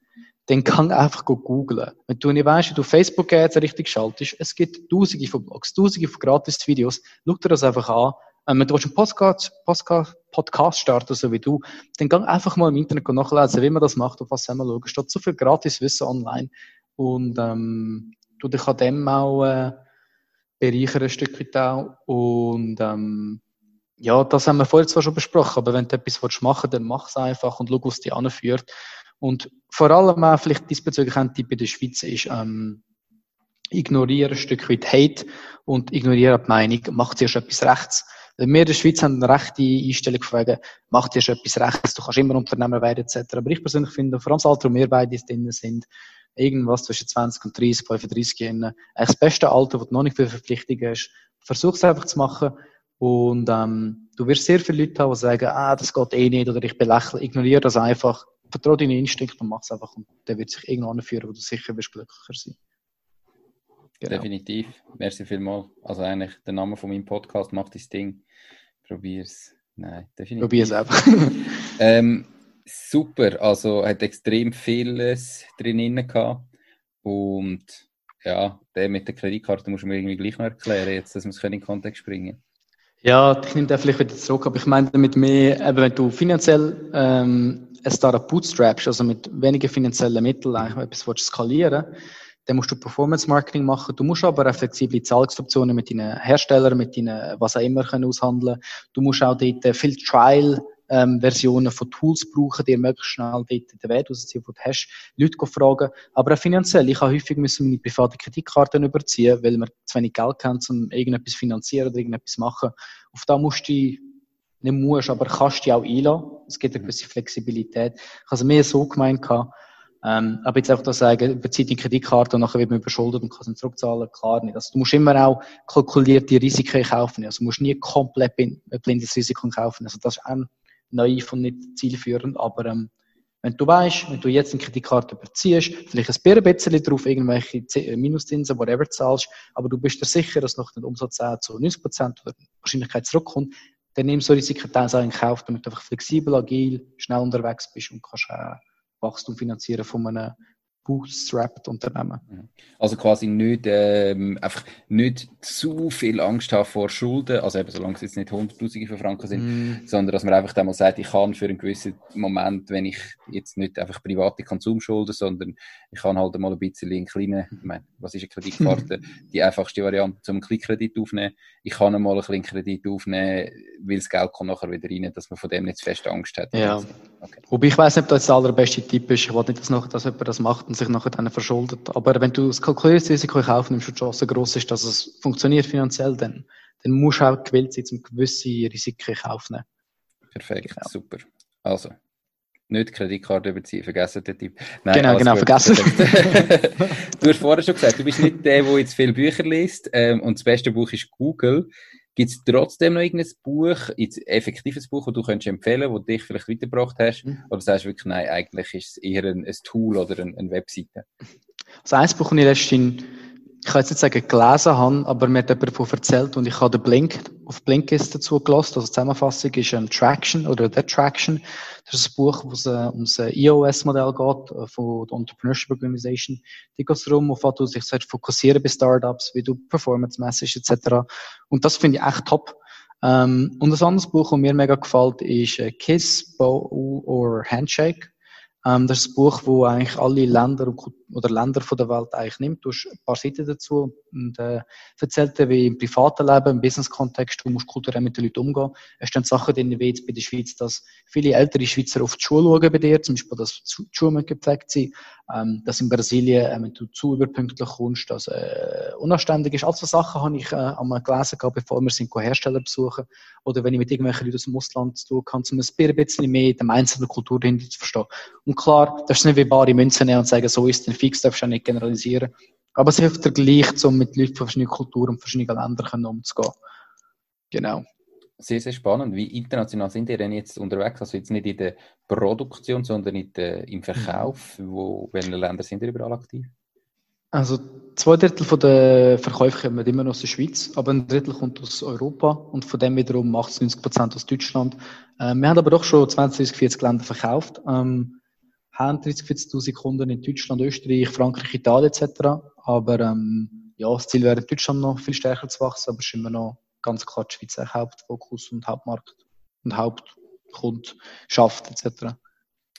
dann kann einfach googlen. Wenn du nicht weißt, wie du Facebook Ads richtig schaltest, es gibt tausende von Blogs, tausende von Gratis-Videos. Schau dir das einfach an. Ähm, wenn du einen Podcast, Podcast, Podcast starten, so wie du, dann geh einfach mal im Internet nachlesen, wie man das macht, auf was man schauen. Es steht so viel Gratis-Wissen online. Und, ähm, du dich an dem auch, äh, bereichern ein Stück weit auch. Und, ähm, ja, das haben wir vorher zwar schon besprochen, aber wenn du etwas machen willst, dann mach es einfach und schau, was dich anführt. Und vor allem auch vielleicht diesbezüglich ein Tipp in der Schweiz ist, ähm, ignoriere ein Stück weit Hate und ignoriere die Meinung, macht zuerst etwas rechts. wir in der Schweiz haben eine rechte Einstellung von wegen, macht zuerst etwas rechts, du kannst immer Unternehmer werden, etc. Aber ich persönlich finde, vor allem das Alter, wo wir beide drin sind, irgendwas zwischen 20 und 30, 35 Jahren, das beste Alter, wo du noch nicht viel Verpflichtungen hast, versuch es einfach zu machen und ähm, du wirst sehr viele Leute haben, die sagen, ah, das geht eh nicht oder ich belächle, ignoriere das einfach vertraue deinen Instinkt und mach es einfach und der wird sich irgendwann führen, wo du sicher wirst glücklicher sein. Genau. Definitiv. Merci vielmals. Also eigentlich der Name von meinem Podcast, mach das Ding. Probier's. Nein, definitiv. Probier's einfach. ähm, super. Also hat extrem vieles drin gehabt. Und ja, der mit der Kreditkarte muss man irgendwie gleich noch erklären, jetzt, dass wir es in den Kontext bringen Ja, ich nehme den vielleicht wieder zurück, aber ich meine damit mehr, eben, wenn du finanziell ähm, ein Startup bootstrapst, also mit wenigen finanziellen Mitteln eigentlich etwas skalieren dann musst du Performance Marketing machen. Du musst aber auch flexible Zahlungsoptionen mit deinen Herstellern, mit deinen, was auch immer können aushandeln. Du musst auch dort viel Trial ähm, Versionen von Tools brauchen, die möglichst schnell dort den Wert rausziehen, wo du hast, Leute fragen. Aber auch finanziell. Ich habe häufig müssen meine private Kreditkarten überziehen, weil wir zu wenig Geld haben, um irgendetwas finanzieren oder irgendetwas machen. Auf da musst du nicht musst, aber kannst dich auch einlassen. Es gibt eine gewisse Flexibilität. Ich habe es mehr so gemeint gehabt, ähm, aber jetzt einfach da sagen, überzieht die Kreditkarte und nachher wird man überschuldet und kann sie zurückzahlen, klar nicht. Also du musst immer auch kalkulierte Risiken kaufen. Also du musst nie komplett ein blindes Risiko kaufen. Also das ist auch naiv und nicht zielführend, aber ähm, wenn du weißt, wenn du jetzt eine Kreditkarte überziehst, vielleicht ein bisschen drauf, irgendwelche äh, Minuszinsen, whatever zahlst, aber du bist dir sicher, dass noch der Umsatz zu 90 Prozent oder Wahrscheinlichkeit zurückkommt, dann nimmst du so Risiken teils in Kauf, damit du einfach flexibel, agil, schnell unterwegs bist und kannst auch Wachstum finanzieren von einem bootstrapped Unternehmen. Mhm. Also quasi nicht, ähm, einfach nicht zu viel Angst haben vor Schulden, also eben solange es jetzt nicht Hunderttausende von Franken sind, mm. sondern dass man einfach dann mal sagt, ich kann für einen gewissen Moment, wenn ich jetzt nicht einfach private Konsumschulden, sondern ich kann halt mal ein bisschen einen kleinen, ich meine, was ist eine Kreditkarte? die einfachste Variante, zum einen Kredit aufnehmen. Ich kann mal einen kleinen Kredit aufnehmen, weil das Geld kommt nachher wieder rein, dass man von dem nicht zu fest Angst hat. Ja. Okay. Wobei ich weiß nicht, ob das der allerbeste Tipp ist. Ich will nicht, dass, noch, dass jemand das macht und sich nachher dann verschuldet. Aber wenn du das Kalkulierungsrisiko in Kauf nimmst und die Chance groß ist, dass es funktioniert finanziell, dann, dann musst du auch gewillt sein, um gewisse Risiken in Kauf nehmen. Perfekt, genau. super. Also, nicht Kreditkarte überziehen, vergessen den Tipp. Nein, genau, genau, gut. vergessen. du hast vorher schon gesagt, du bist nicht der, der jetzt viele Bücher liest ähm, und das beste Buch ist Google. Gibt es trotzdem noch irgendein Buch, ein effektives Buch, das du könntest empfehlen das dich vielleicht weitergebracht hast? Mhm. Oder sagst du wirklich, nein, eigentlich ist es eher ein, ein Tool oder ein, eine Webseite? Das ein Buch, das ich letztens ich kann jetzt nicht sagen gelesen habe, aber mir hat jemand davon erzählt und ich habe den Blink auf Blinkist dazu gelassen. Also die Zusammenfassung ist ähm, Traction oder The Traction. Das ist ein Buch, wo es äh, um das EOS-Modell geht, äh, von der Entrepreneurship Organization. Die geht es darum, auf was du dich fokussieren bei Startups, wie du Performance message etc. Und das finde ich echt top. Ähm, und ein anderes Buch, das mir mega gefällt, ist äh, Kiss, Bow or Handshake. Ähm, das ist ein Buch, wo eigentlich alle Länder oder Länder von der Welt eigentlich nimmt. Du hast ein paar Seiten dazu und äh, erzählt dir, wie im privaten Leben, im Business-Kontext, du musst kulturell mit den Leuten umgehen. Es stehen Sachen drin, wie jetzt bei der Schweiz, dass viele ältere Schweizer auf die Schule schauen bei dir, zum Beispiel, dass die Schuhe gepflegt sind, ähm, dass in Brasilien, äh, wenn du zu überpünktlich kommst, dass äh, unanständig ist. All so Sachen habe ich äh, einmal gelesen, gehabt, bevor wir sind Hersteller besuchen oder wenn ich mit irgendwelchen Leuten aus dem Ausland zu tun kann, um ein bisschen mehr der einzelnen Kultur dahinter zu verstehen. Und klar, das ist nicht wie bare Münzen nehmen und sagen, so ist es fix, darfst du auch nicht generalisieren. Aber es hilft dir gleich, um mit Leuten von verschiedenen Kulturen und verschiedenen Ländern umzugehen. Genau. Sehr, sehr spannend. Wie international sind ihr denn jetzt unterwegs? Also jetzt nicht in der Produktion, sondern in der, im Verkauf. Wo, welche Länder sind ihr überall aktiv? Also zwei Drittel von der Verkäufe kommen immer noch aus der Schweiz, aber ein Drittel kommt aus Europa und von dem wiederum 80, 90 Prozent aus Deutschland. Ähm, wir haben aber doch schon 20, 30, 40 Länder verkauft. Ähm, haben 30, 40.000 Kunden in Deutschland, Österreich, Frankreich, Italien etc. Aber ähm, ja, das Ziel wäre in Deutschland noch viel stärker zu wachsen, aber es ist immer noch ganz klar die Schweiz Hauptfokus und Hauptmarkt und Hauptkundschaft etc.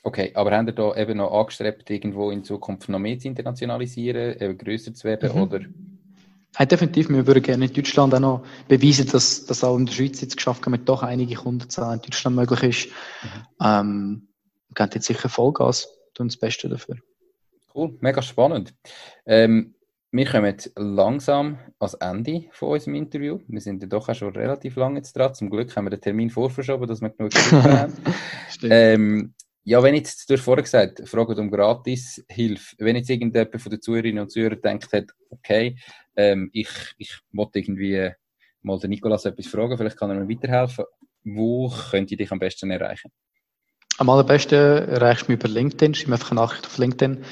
Okay, aber haben ihr da eben noch angestrebt, irgendwo in Zukunft noch mehr zu internationalisieren, eben grösser zu werden, mhm. oder? Ja, definitiv. Wir würden gerne in Deutschland auch noch beweisen, dass das auch in der Schweiz jetzt geschafft haben, mit doch einige Kundenzahlen in Deutschland möglich ist. Mhm. Ähm, geben jetzt sicher Vollgas, tun das Beste dafür. Cool, mega spannend. Ähm, wir kommen langsam ans Ende von unserem Interview. Wir sind ja doch auch schon relativ lange jetzt dran. Zum Glück haben wir den Termin vorverschoben, dass wir genug Zeit haben. ähm, ja, wenn jetzt, du hast vorher gesagt, Frage um Gratis-Hilfe. Wenn jetzt irgendjemand von den Zuhörerinnen und Zuhörern denkt hat, okay, ähm, ich, ich wollte irgendwie mal den Nikolas etwas fragen, vielleicht kann er mir weiterhelfen. Wo könnte ich dich am besten erreichen? Am allerbesten erreichst du mich über LinkedIn, schreib mir einfach eine Nachricht auf LinkedIn.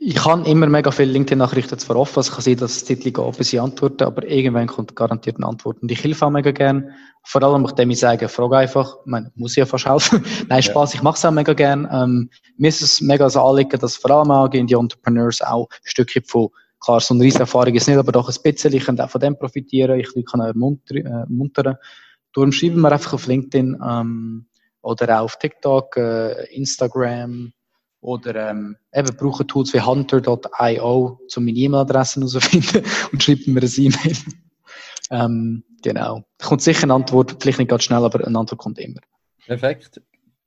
Ich kann immer mega viele LinkedIn-Nachrichten zwar offen, also ich kann sehen, dass es Titel geht, bis ich antworte, aber irgendwann kommt garantiert eine Antwort. Und ich helfe auch mega gern. Vor allem, nachdem ich sage, frage einfach, ich meine, muss ich ja fast helfen. Nein, Spaß, ja. ich mache es auch mega gern. Ähm, mir ist es mega so anliegen, dass vor allem auch in die Entrepreneurs auch ein Stückchen von, klar, so eine riesen Erfahrung ist nicht, aber doch ein bisschen, ich kann auch von dem profitieren, ich kann auch ermuntern. Äh. Darum schreiben wir einfach auf LinkedIn, ähm, oder auch auf TikTok, äh, Instagram oder ähm, eben brauchen Tools wie hunter.io, um meine E-Mail-Adressen herauszufinden und schreibt mir ein E-Mail. ähm, genau. Da kommt sicher eine Antwort, vielleicht nicht ganz schnell, aber eine Antwort kommt immer. Perfekt.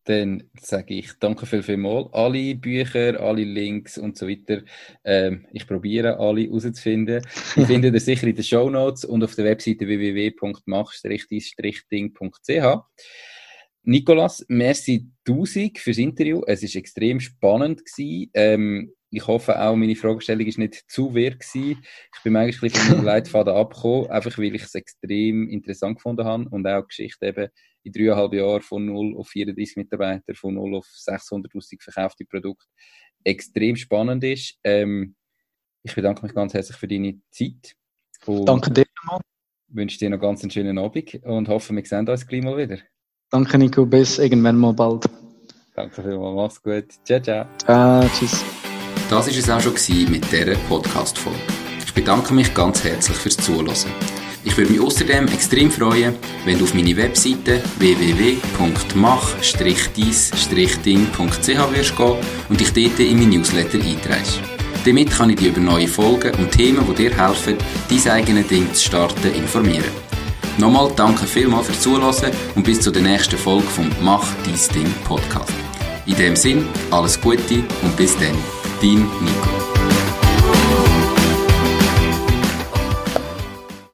dann sage ich danke viel, viel mal. Alle Bücher, alle Links und so weiter. Ähm, ich probiere alle herauszufinden. Die findet ihr sicher in den Show Notes und auf der Webseite www.mach-ding.ch. Nikolas, merci tausend fürs Interview. Es ist extrem spannend gewesen. Ähm, ich hoffe auch, meine Fragestellung ist nicht zu wirr gewesen. Ich bin manchmal von meinem Leitfaden abgekommen, einfach weil ich es extrem interessant gefunden habe und auch die Geschichte eben in dreieinhalb Jahren von 0 auf 34 Mitarbeiter, von 0 auf 600'000 verkaufte Produkte extrem spannend ist. Ähm, ich bedanke mich ganz herzlich für deine Zeit. Danke dir nochmal. wünsche dir noch ganz einen schönen Abend und hoffe, wir sehen uns gleich mal wieder. Danke Nico, bis irgendwann mal bald. Danke vielmals, mach's gut. Ciao, ciao. Ciao, tschüss. Das war es auch schon mit dieser Podcast-Folge. Ich bedanke mich ganz herzlich fürs Zuhören. Ich würde mich außerdem extrem freuen, wenn du auf meine Webseite www.mach-deis-ding.ch wirst gehen und dich dort in mein Newsletter einträgst. Damit kann ich dich über neue Folgen und Themen, die dir helfen, dein eigenes Ding zu starten, informieren. Nochmal danke vielmals fürs Zuhören und bis zur nächsten Folge vom Mach dein Ding Podcast. In dem Sinn, alles Gute und bis dann, dein Nico.